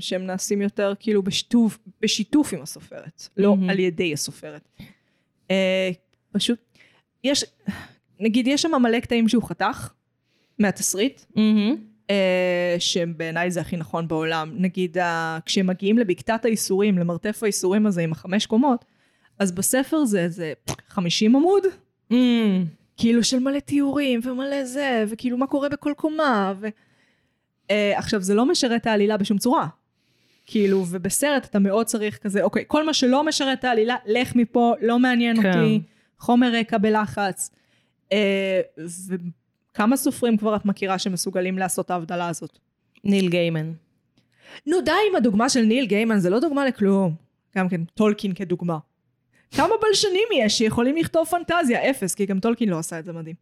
שהם נעשים יותר כאילו בשיתוף, בשיתוף עם הסופרת, לא מהמם. על ידי הסופרת. Uh, פשוט, יש, נגיד יש שם מלא קטעים שהוא חתך מהתסריט, uh, שבעיניי זה הכי נכון בעולם. נגיד, uh, כשהם מגיעים לבקתת האיסורים, למרתף האיסורים הזה עם החמש קומות, אז בספר זה איזה 50 עמוד, Mm. כאילו של מלא תיאורים ומלא זה, וכאילו מה קורה בכל קומה, ו... Uh, עכשיו, זה לא משרת את העלילה בשום צורה. כאילו, ובסרט אתה מאוד צריך כזה, אוקיי, כל מה שלא משרת את העלילה, לך מפה, לא מעניין כן. אותי, חומר רקע בלחץ. Uh, וכמה סופרים כבר את מכירה שמסוגלים לעשות את ההבדלה הזאת? ניל גיימן. נו די עם הדוגמה של ניל גיימן, זה לא דוגמה לכלום. גם כן, טולקין כדוגמה. כמה בלשנים יש שיכולים לכתוב פנטזיה? אפס, כי גם טולקין לא עשה את זה מדהים.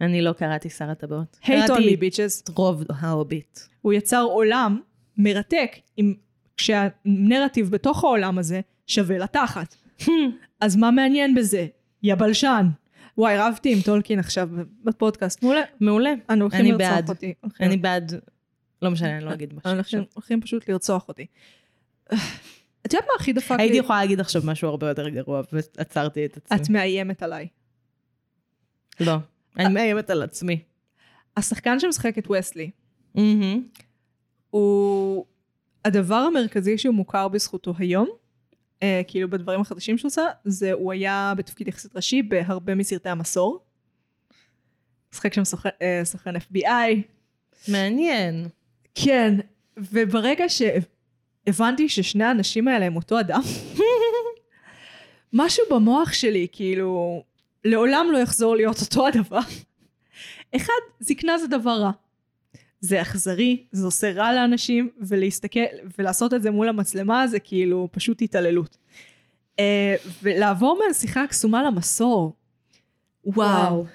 אני לא קראתי שר הטבעות. hate on קראתי. את רוב ההוביט. הוא יצר עולם מרתק, עם, כשהנרטיב בתוך העולם הזה שווה לתחת. אז מה מעניין בזה? יא בלשן. וואי, רבתי עם טולקין עכשיו בפודקאסט. מעולה. מעולה. אנו הולכים אני לרצוח בעד. אותי. אני בעד לא משנה, אני לא אגיד משהו. הולכים פשוט לרצוח אותי. את יודעת מה הכי דפק הייתי לי? יכולה להגיד עכשיו משהו הרבה יותר גרוע, ועצרתי את עצמי. את מאיימת עליי. לא. אני מאיימת על עצמי. השחקן שמשחק את וסלי. הוא הדבר המרכזי שהוא מוכר בזכותו היום, אה, כאילו בדברים החדשים שהוא עושה, זה הוא היה בתפקיד יחסית ראשי בהרבה מסרטי המסור. משחק שם סוכן, אה, סוכן FBI. מעניין. כן, וברגע שהבנתי ששני האנשים האלה הם אותו אדם, משהו במוח שלי, כאילו, לעולם לא יחזור להיות אותו הדבר. אחד, זקנה זה דבר רע. זה אכזרי, זה עושה רע לאנשים, ולהסתכל, ולעשות את זה מול המצלמה זה כאילו פשוט התעללות. Uh, ולעבור מהשיחה הקסומה למסור, וואו.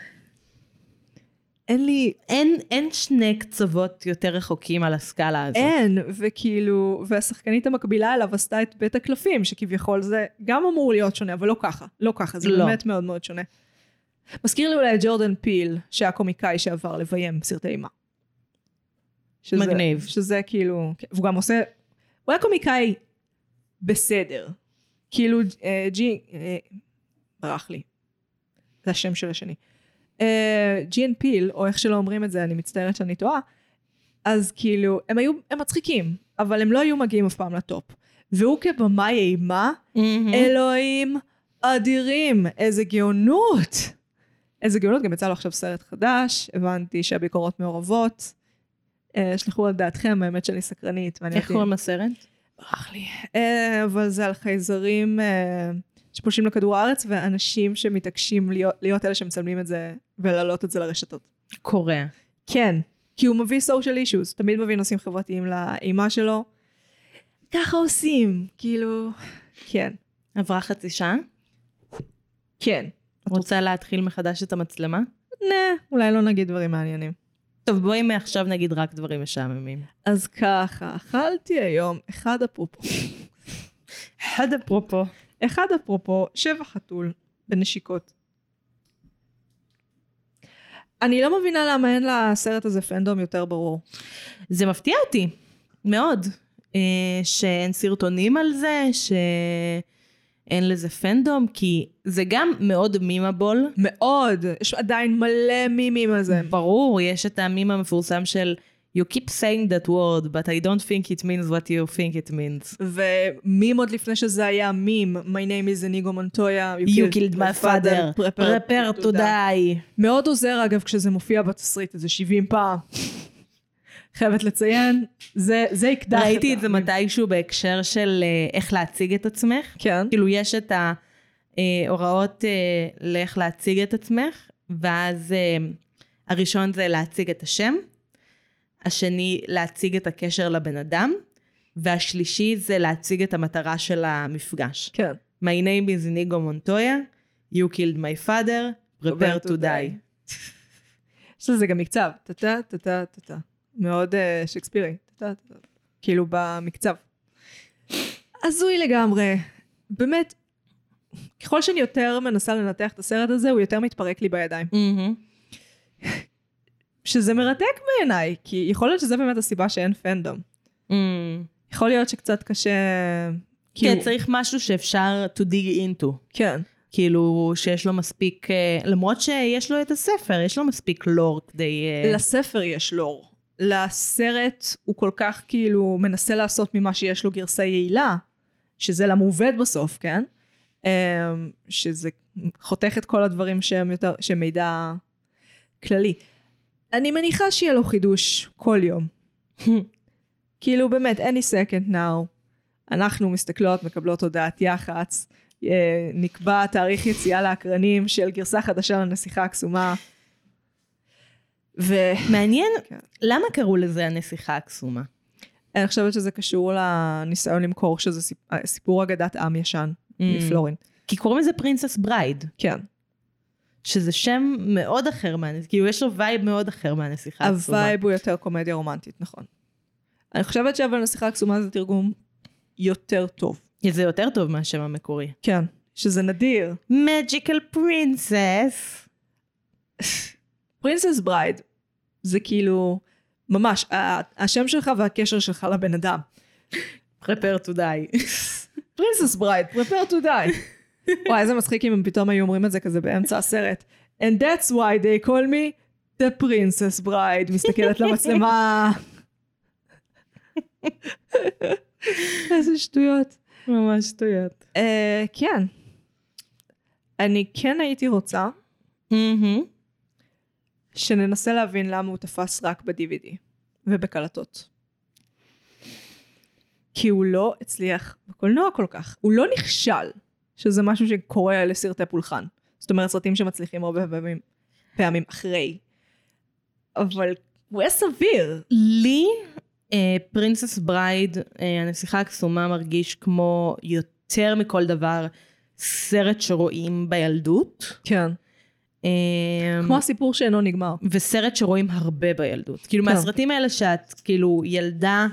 אין לי, אין, אין שני קצוות יותר רחוקים על הסקאלה הזאת. אין, וכאילו, והשחקנית המקבילה אליו עשתה את בית הקלפים, שכביכול זה גם אמור להיות שונה, אבל לא ככה, לא ככה, זה לא. באמת מאוד מאוד שונה. מזכיר לי אולי את ג'ורדן פיל, שהיה קומיקאי שעבר לביים סרטי אימה. שזה, מגניב. שזה כאילו, כן, והוא גם עושה, הוא היה קומיקאי בסדר. כאילו, אה, Key, אה, ברח לי. זה השם של השני. אה, Key and Peele, או איך שלא אומרים את זה, אני מצטערת שאני טועה, אז כאילו, הם היו, הם מצחיקים, אבל הם לא היו מגיעים אף פעם ל top. והוא כבמאי אימה, מהמם. אלוהים אדירים, איזה גאונות. איזה גאונות, גם יצא לו עכשיו סרט חדש, הבנתי שהביקורות מעורבות. אה, שלחו את דעתכם, האמת שאני סקרנית. איך קוראים לסרט? ברח לי. אה, אבל זה על חייזרים אה, שפולשים לכדור הארץ, ואנשים שמתעקשים להיות, להיות אלה שמצלמים את זה ולהעלות את זה לרשתות. קוריאה. כן, כי הוא מביא social issues, תמיד מביא נושאים חברתיים לאימה שלו. ככה עושים, כאילו, כן. עברה חצי שעה? כן. רוצה להתחיל מחדש את המצלמה? נה, אולי לא נגיד דברים מעניינים. טוב, בואי מעכשיו נגיד רק דברים משעממים. אז ככה, אכלתי היום אחד אפרופו. אחד אפרופו. אחד אפרופו, שבע חתול בנשיקות. אני לא מבינה למה אין לסרט הזה פנדום יותר ברור. זה מפתיע אותי, מאוד. אה, שאין סרטונים על זה, שאין לזה פנדום, כי זה גם מאוד מימבול. מאוד, יש עדיין מלא מימים על זה. ברור, יש את המים המפורסם של You keep saying that word, but I don't think it means what you think it means. ומים עוד לפני שזה היה מים, My name is Inigo Montoya, You killed my father, prepare prepare to die. מאוד עוזר אגב כשזה מופיע בתסריט איזה 70 פעם. חייבת לציין, זה, זה יקדח ראיתי את זה. מתישהו בהקשר של אה, איך להציג את עצמך. כן. כאילו יש את ההוראות אה, לאיך להציג את עצמך, ואז אה, הראשון זה להציג את השם, השני להציג את הקשר לבן אדם, והשלישי זה להציג את המטרה של המפגש. כן. My name is Inigo Montoya, you killed my father, prepare to die. יש לזה גם מקצב, טה-טה, טה-טה, טה-טה. מאוד אה, שייקספירי, טה-טה, טה-טה. כאילו במקצב. הזוי לגמרי. באמת, ככל שאני יותר מנסה לנתח את הסרט הזה, הוא יותר מתפרק לי בידיים. שזה מרתק בעיניי, כי יכול להיות שזה באמת הסיבה שאין פנדום. מהמם. יכול להיות שקצת קשה... כן, צריך משהו שאפשר to dig into. כן. כאילו, שיש לו מספיק, אה, למרות שיש לו את הספר, יש לו מספיק לור כדי... אה, לספר יש לור. לסרט הוא כל כך כאילו מנסה לעשות ממה שיש לו גרסה יעילה, שזה למה הוא עובד בסוף, כן? אמ, שזה חותך את כל הדברים שהם יותר, שהם מידע כללי. אני מניחה שיהיה לו חידוש כל יום. כאילו באמת, any second now, אנחנו מסתכלות, מקבלות הודעת יח"צ, אה, נקבע תאריך יציאה לאקרנים של גרסה חדשה לנסיכה הקסומה. ו... מעניין, כן. למה קראו לזה הנסיכה הקסומה? אני חושבת שזה קשור לניסיון למכור שזה סיפ... סיפור אגדת עם ישן מפלורין. כי קוראים לזה Princess Bride, כן. שזה שם מאוד אחר מהנסיכה, כאילו יש לו vibe מאוד אחר מהנסיכה הקסומה. ה vibe הוא יותר קומדיה רומנטית, נכון. אני חושבת שאבל נסיכה הקסומה זה תרגום יותר טוב. זה יותר טוב מהשם המקורי. כן. שזה נדיר. Magical Princess. Princess Bride זה כאילו ממש, השם שלך והקשר שלך לבן אדם. prepare to die. Princess Bride, prepare to die. וואי, איזה מצחיק אם הם פתאום היו אומרים את זה כזה באמצע הסרט. And that's why they call me the princess bride. מסתכלת למצלמה. איזה שטויות. ממש שטויות. אה, כן. אני כן הייתי רוצה מהמם. שננסה להבין למה הוא תפס רק ב-DVD ובקלטות. כי הוא לא הצליח בקולנוע כל כך. הוא לא נכשל, שזה משהו שקורה לסרטי פולחן. זאת אומרת, סרטים שמצליחים הרבה פעמים, פעמים אחרי. אבל הוא היה סביר. לי, אה, Princess Bride, אה, הנסיכה הקסומה מרגיש כמו יותר מכל דבר סרט שרואים בילדות. כן. אה, כמו הסיפור שאינו נגמר. וסרט שרואים הרבה בילדות. כאילו כן. מהסרטים האלה שאת כאילו ילדה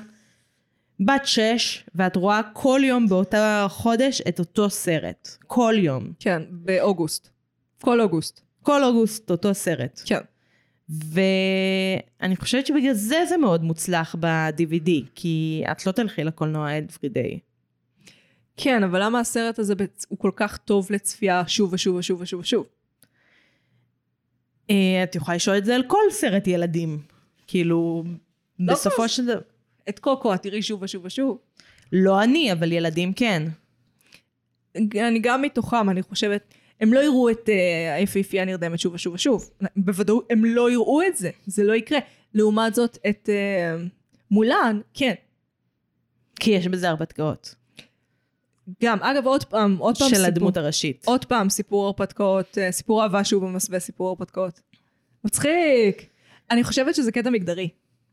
בת שש, ואת רואה כל יום באותה חודש את אותו סרט. כל יום. כן, באוגוסט. כל אוגוסט. כל אוגוסט אותו סרט. כן. ואני חושבת שבגלל זה זה מאוד מוצלח ב-DVD, כי את לא תלכי לקולנוע day. כן, אבל למה הסרט הזה הוא כל כך טוב לצפייה שוב ושוב ושוב ושוב ושוב? אה, את יכולה לשאול את זה על כל סרט ילדים. כאילו, לא בסופו של דבר... את קוקו את תראי שוב ושוב ושוב. לא אני, אבל ילדים כן. אני גם מתוכם, אני חושבת, הם לא יראו את אה, היפהפייה הנרדמת שוב ושוב ושוב. בוודאות, הם לא יראו את זה, זה לא יקרה. לעומת זאת, את אה, מולן, כן. כי יש בזה הרפתקאות. גם, אגב, עוד פעם, עוד פעם של סיפור, הדמות הראשית. עוד פעם סיפור הרפתקאות, אה, סיפור אהבה שהוא במסווה סיפור הרפתקאות. מצחיק. אני חושבת שזה קטע מגדרי.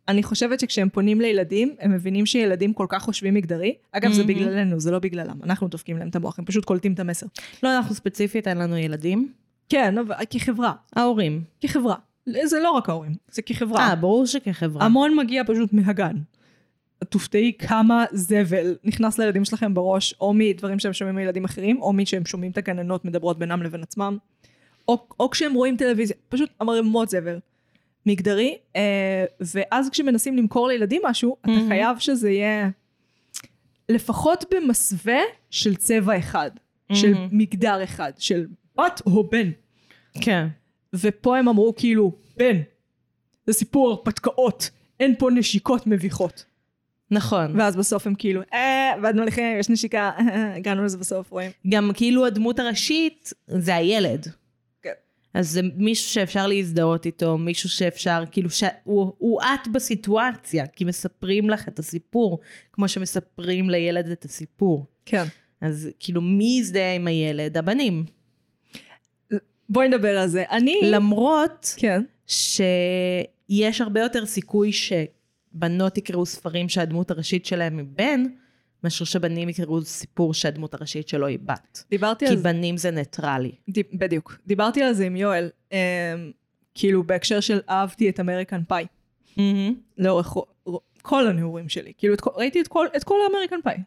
אני חושבת שכשהם פונים לילדים, הם מבינים שילדים כל כך חושבים מגדרי. אגב, זה מהמם. בגללנו, זה לא בגללם. אנחנו דופקים להם את המוח, הם פשוט קולטים את המסר. לא, אנחנו ספציפית, אין לנו ילדים. כן, אבל כחברה. ההורים. כחברה. זה לא רק ההורים, זה כחברה. אה, ברור שכחברה. המון מגיע פשוט מהגן. תופתעי כמה זבל נכנס לילדים שלכם בראש, או מדברים שהם שומעים מילדים אחרים, או משהם שומעים את הגננות מדברות בינם לבין עצמם, או, או כשהם רואים טלוויזיה, פשוט ערימות זבל. מגדרי, אה, ואז כשמנסים למכור לילדים משהו, אתה מהמם. חייב שזה יהיה לפחות במסווה של צבע אחד, של מהמם. מגדר אחד, של בת או בן. כן. ופה הם אמרו כאילו, בן, זה סיפור הרפתקאות, אין פה נשיקות מביכות. נכון. ואז בסוף הם כאילו, אה, עבדנו עליכם, יש נשיקה, הגענו לזה בסוף, רואים. גם כאילו הדמות הראשית זה הילד. אז זה מישהו שאפשר להזדהות איתו, מישהו שאפשר, כאילו, שהוא הוא את בסיטואציה, כי מספרים לך את הסיפור, כמו שמספרים לילד את הסיפור. כן. אז כאילו, מי יזדהה עם הילד? הבנים. בואי נדבר על זה. אני... למרות כן. שיש הרבה יותר סיכוי שבנות יקראו ספרים שהדמות הראשית שלהם היא בן, מאשר שבנים יקראו סיפור שהדמות הראשית שלו היא בת. דיברתי כי על זה, בנים זה ניטרלי. דיב- בדיוק. דיברתי על זה עם יואל, אה, כאילו בהקשר של אהבתי את American Pie, לאורך רו- רו- כל הנעורים שלי. כאילו את ראיתי את כל- את כל האמריקן פאי,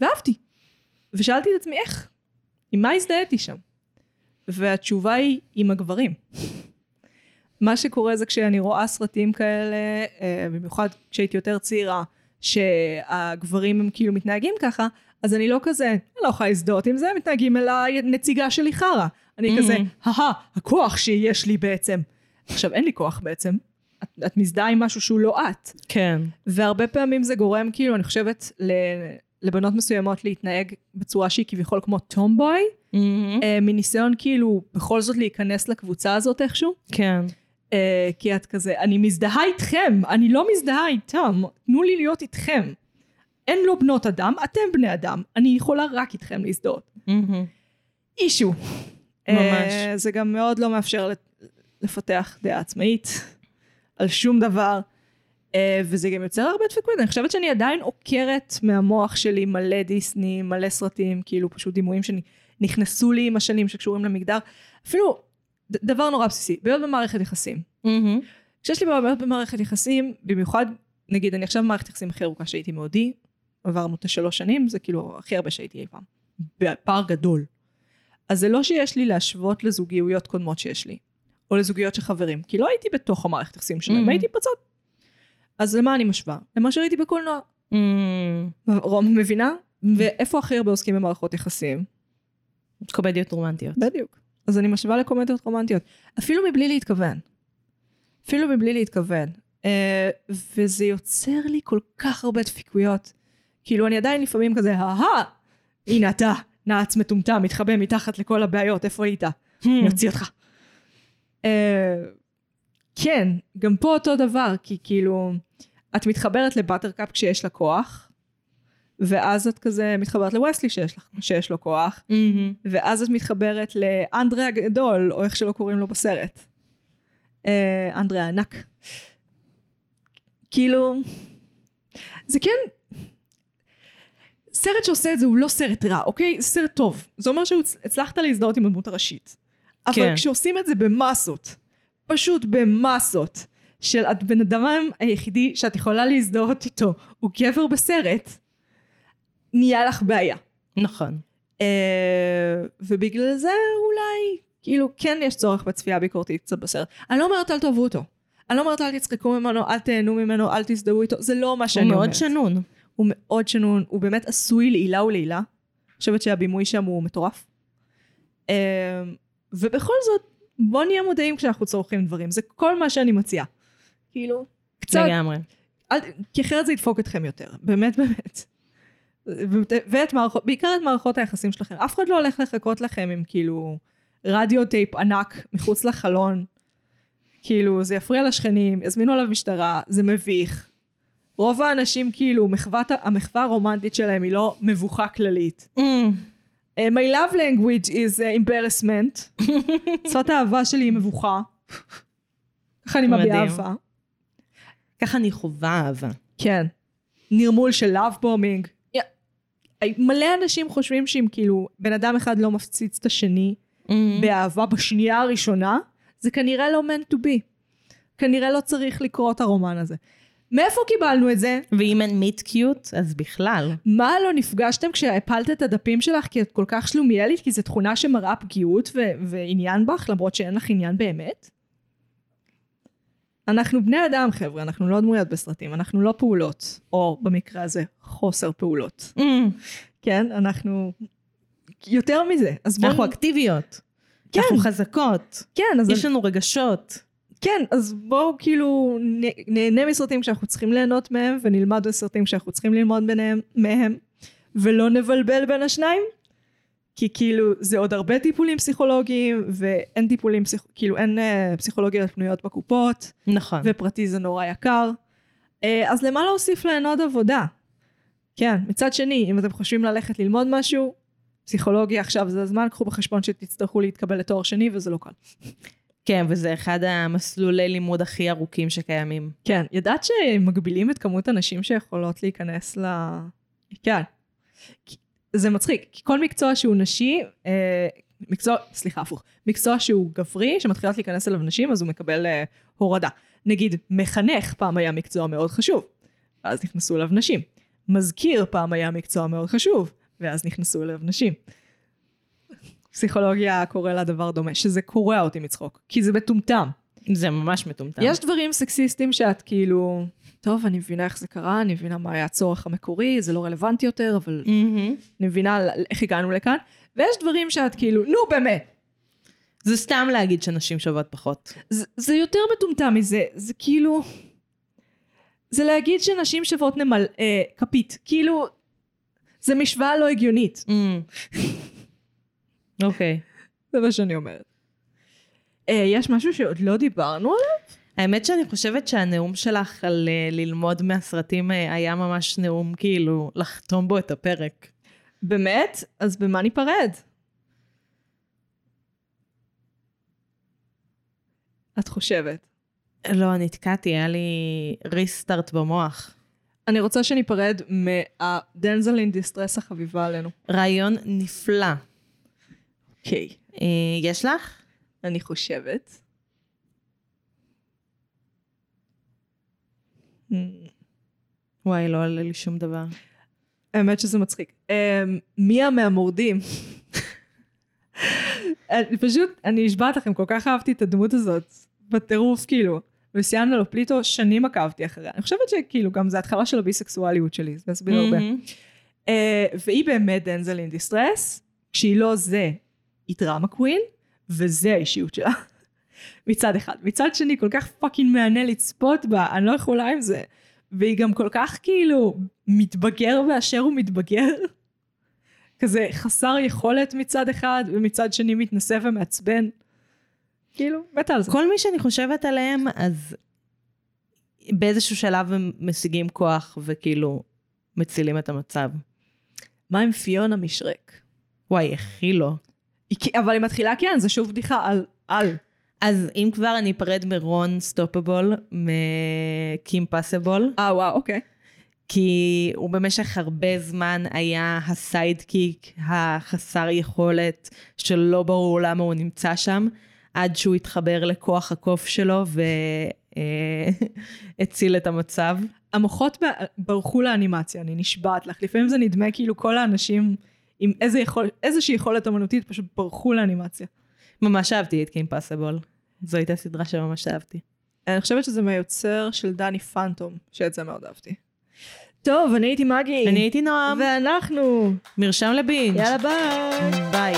ואהבתי. ושאלתי את עצמי איך, עם מה הזדהיתי שם? והתשובה היא עם הגברים. מה שקורה זה כשאני רואה סרטים כאלה, אה, במיוחד כשהייתי יותר צעירה, שהגברים הם כאילו מתנהגים ככה, אז אני לא כזה, אני לא יכולה להזדהות עם זה, מתנהגים אל הנציגה שלי חרא. אני Mhm. כזה, הא הכוח שיש לי בעצם. עכשיו, אין לי כוח בעצם. את, את מזדהה עם משהו שהוא לא את. כן. והרבה פעמים זה גורם, כאילו, אני חושבת, ל- לבנות מסוימות להתנהג בצורה שהיא כביכול כמו טומבוי, אה, מניסיון כאילו בכל זאת להיכנס לקבוצה הזאת איכשהו. כן. אה, כי את כזה, אני מזדהה איתכם, אני לא מזדהה איתם, תנו לי להיות איתכם. אין לו בנות אדם, אתם בני אדם, אני יכולה רק איתכם להזדהות. אישו. ממש. אה, זה גם מאוד לא מאפשר לפתח דעה עצמאית על שום דבר, אה, וזה גם יוצר הרבה דפקות. אני חושבת שאני עדיין עוקרת מהמוח שלי מלא דיסני, מלא סרטים, כאילו פשוט דימויים שנכנסו לי עם השנים שקשורים למגדר. אפילו דבר נורא בסיסי, בעיות במערכת יחסים. כשיש לי בעיות במערכת יחסים, במיוחד, נגיד, אני עכשיו במערכת יחסים הכי ארוכה שהייתי מעודי, עברנו את השלוש שנים, זה כאילו הכי הרבה שהייתי אי פעם. בפער גדול. אז זה לא שיש לי להשוות לזוגיות קודמות שיש לי, או לזוגיות של חברים, כי לא הייתי בתוך המערכת יחסים שלהם, Mhm. הייתי בצד. אז למה אני משווה? למה שראיתי בקולנוע. Mm, רום, מבינה? ואיפה הכי הרבה עוסקים במערכות יחסים? קומדיות רומנטיות. בדיוק. אז אני משווה לקומדיות רומנטיות. אפילו מבלי להתכוון. אפילו מבלי להתכוון. אה, וזה יוצר לי כל כך הרבה דפיקויות. כאילו, אני עדיין לפעמים כזה, אהה, הנה אתה, נעץ מטומטם, מתחבא מתחת לכל הבעיות, איפה היית? אני אוציא אותך. אה, כן, גם פה אותו דבר, כי כאילו, את מתחברת לבטרקאפ כשיש לה כוח, ואז את כזה מתחברת לווסלי שיש, לך, שיש לו כוח, מהמם. ואז את מתחברת לאנדרה הגדול, או איך שלא קוראים לו בסרט. אה, אנדרה הענק. כאילו, זה כן... סרט שעושה את זה הוא לא סרט רע, אוקיי? זה סרט טוב. זה אומר שהצלחת להזדהות עם הדמות הראשית. אבל כן. כשעושים את זה במסות, פשוט במסות, של הבן אדם היחידי שאת יכולה להזדהות איתו, הוא גבר בסרט, נהיה לך בעיה. נכון. אה, ובגלל זה אולי, כאילו, כן יש צורך בצפייה ביקורתית קצת בסרט. אני לא אומרת אל תאהבו אותו. אני לא אומרת אל תצחקו ממנו, אל תהנו ממנו, אל תזדהו איתו, זה לא מה הוא שאני אומרת. מאוד שנון. הוא מאוד שנון, הוא באמת עשוי לעילה ולעילה. אני חושבת שהבימוי שם הוא מטורף. אה, ובכל זאת, בוא נהיה מודעים כשאנחנו צורכים דברים, זה כל מה שאני מציעה. כאילו, קצת, לגמרי. אל, כי אחרת זה ידפוק אתכם יותר, באמת באמת. ואת מערכות, בעיקר את מערכות היחסים שלכם. אף אחד לא הולך לחכות לכם עם כאילו רדיו טייפ ענק מחוץ לחלון. כאילו, זה יפריע לשכנים, יזמינו עליו משטרה, זה מביך. רוב האנשים כאילו, מחוות, המחווה הרומנטית שלהם היא לא מבוכה כללית. Mm, Uh, my love language is uh, embarrassment. שפת האהבה שלי היא מבוכה. ככה אני מביעה. אהבה. ככה אני חווה אהבה. כן. נרמול של love bombing. מלא אנשים חושבים שאם כאילו בן אדם אחד לא מפציץ את השני Mm, באהבה בשנייה הראשונה, זה כנראה לא meant to be. כנראה לא צריך לקרות הרומן הזה. מאיפה קיבלנו את זה? ואם אין meet cute, אז בכלל. מה לא נפגשתם כשהפלת את הדפים שלך כי את כל כך שלומיאלית? כי זו תכונה שמראה פגיעות ו- ועניין בך, למרות שאין לך עניין באמת? אנחנו בני אדם, חבר'ה, אנחנו לא דמויות בסרטים, אנחנו לא פעולות, או במקרה הזה, חוסר פעולות. Mm, כן, אנחנו... יותר מזה. אז בואו... אנחנו אקטיביות. כן. אנחנו חזקות. כן, אז... יש לנו רגשות. כן, אז בואו כאילו נה- נהנה מסרטים שאנחנו צריכים ליהנות מהם, ונלמד מסרטים שאנחנו צריכים ללמוד ביניהם, מהם, ולא נבלבל בין השניים, כי כאילו זה עוד הרבה טיפולים פסיכולוגיים, ואין טיפולים, פסיכ... כאילו אין uh, פסיכולוגיות פנויות בקופות, נכון. ופרטי זה נורא יקר. Uh, אז למה להוסיף להן עוד עבודה? כן, מצד שני, אם אתם חושבים ללכת ללמוד משהו, פסיכולוגיה עכשיו זה הזמן, קחו בחשבון שתצטרכו להתקבל לתואר שני וזה לא קל. כן, וזה אחד המסלולי לימוד הכי ארוכים שקיימים. כן, ידעת שמגבילים את כמות הנשים שיכולות להיכנס ל... כן. זה מצחיק, כי כל מקצוע שהוא נשי, אה, מקצוע, סליחה, הפוך, מקצוע שהוא גברי, שמתחילות להיכנס אליו נשים, אז הוא מקבל אה, הורדה. נגיד, מחנך פעם היה מקצוע מאוד חשוב, ואז נכנסו אליו נשים. מזכיר פעם היה מקצוע מאוד חשוב, ואז נכנסו אליו נשים. פסיכולוגיה קורא לה דבר דומה, שזה קורע אותי מצחוק, כי זה מטומטם. זה ממש מטומטם. יש דברים סקסיסטים שאת כאילו, טוב, אני מבינה איך זה קרה, אני מבינה מה היה הצורך המקורי, זה לא רלוונטי יותר, אבל מהמם. אני מבינה איך הגענו לכאן. ויש דברים שאת כאילו, נו באמת, זה סתם להגיד שנשים שוות פחות. זה, זה יותר מטומטם מזה, זה כאילו, זה להגיד שנשים שוות נמל, אה, כפית, כאילו, זה משוואה לא הגיונית, אוקיי. זה מה שאני אומרת. אה, יש משהו שעוד לא דיברנו עליו? האמת שאני חושבת שהנאום שלך על uh, ללמוד מהסרטים uh, היה ממש נאום כאילו לחתום בו את הפרק. באמת? אז במה ניפרד? את חושבת. לא, נתקעתי, היה לי ריסטארט במוח. אני רוצה שניפרד מהדנזל אין דיסטרס החביבה עלינו. רעיון נפלא. אוקיי. Uh, יש לך? אני חושבת. וואי, לא עולה לי שום דבר. האמת שזה מצחיק. Um, מיה מהמורדים. פשוט, אני נשבעת לכם, כל כך אהבתי את הדמות הזאת. בטירוף, כאילו. לוסיאנה לופליטו, שנים עקבתי אחריה. אני חושבת שכאילו גם זה התחלה של הביסקסואליות שלי, זה יסביר הרבה. מהמם. אה, והיא באמת damsel in distress, כשהיא לא זה, היא drama queen, וזה האישיות שלה. מצד אחד. מצד שני, כל כך fucking מהנה לצפות בה, אני לא יכולה עם זה. והיא גם כל כך כאילו מתבגר באשר הוא מתבגר. כזה חסר יכולת מצד אחד, ומצד שני מתנשא ומעצבן. כאילו, מתה על זה. כל מי שאני חושבת עליהם, אז באיזשהו שלב הם משיגים כוח וכאילו מצילים את המצב. מה עם פיונה משרק? וואי, הכי לא. היא אבל היא מתחילה כן, זה שוב בדיחה על, על. אז אם כבר אני אפרד מ Ron Stoppable, מ Kim Possible, אה, וואו, אוקיי. כי הוא במשך הרבה זמן היה ה sidekick החסר יכולת, שלא ברור למה הוא נמצא שם, עד שהוא התחבר לכוח הקוף שלו והציל את המצב. המוחות ברחו לאנימציה, אני נשבעת לך. לפעמים זה נדמה כאילו כל האנשים עם איזה יכול, איזושהי יכולת אמנותית פשוט ברחו לאנימציה. ממש אהבתי את קים פאסבול. זו הייתה סדרה שממש אהבתי. אני חושבת שזה מהיוצר של דני פנטום, שאת זה מאוד אהבתי. טוב, אני הייתי מגי. אני הייתי נועם, ואנחנו. מרשם לבינג'. יאללה ביי. ביי.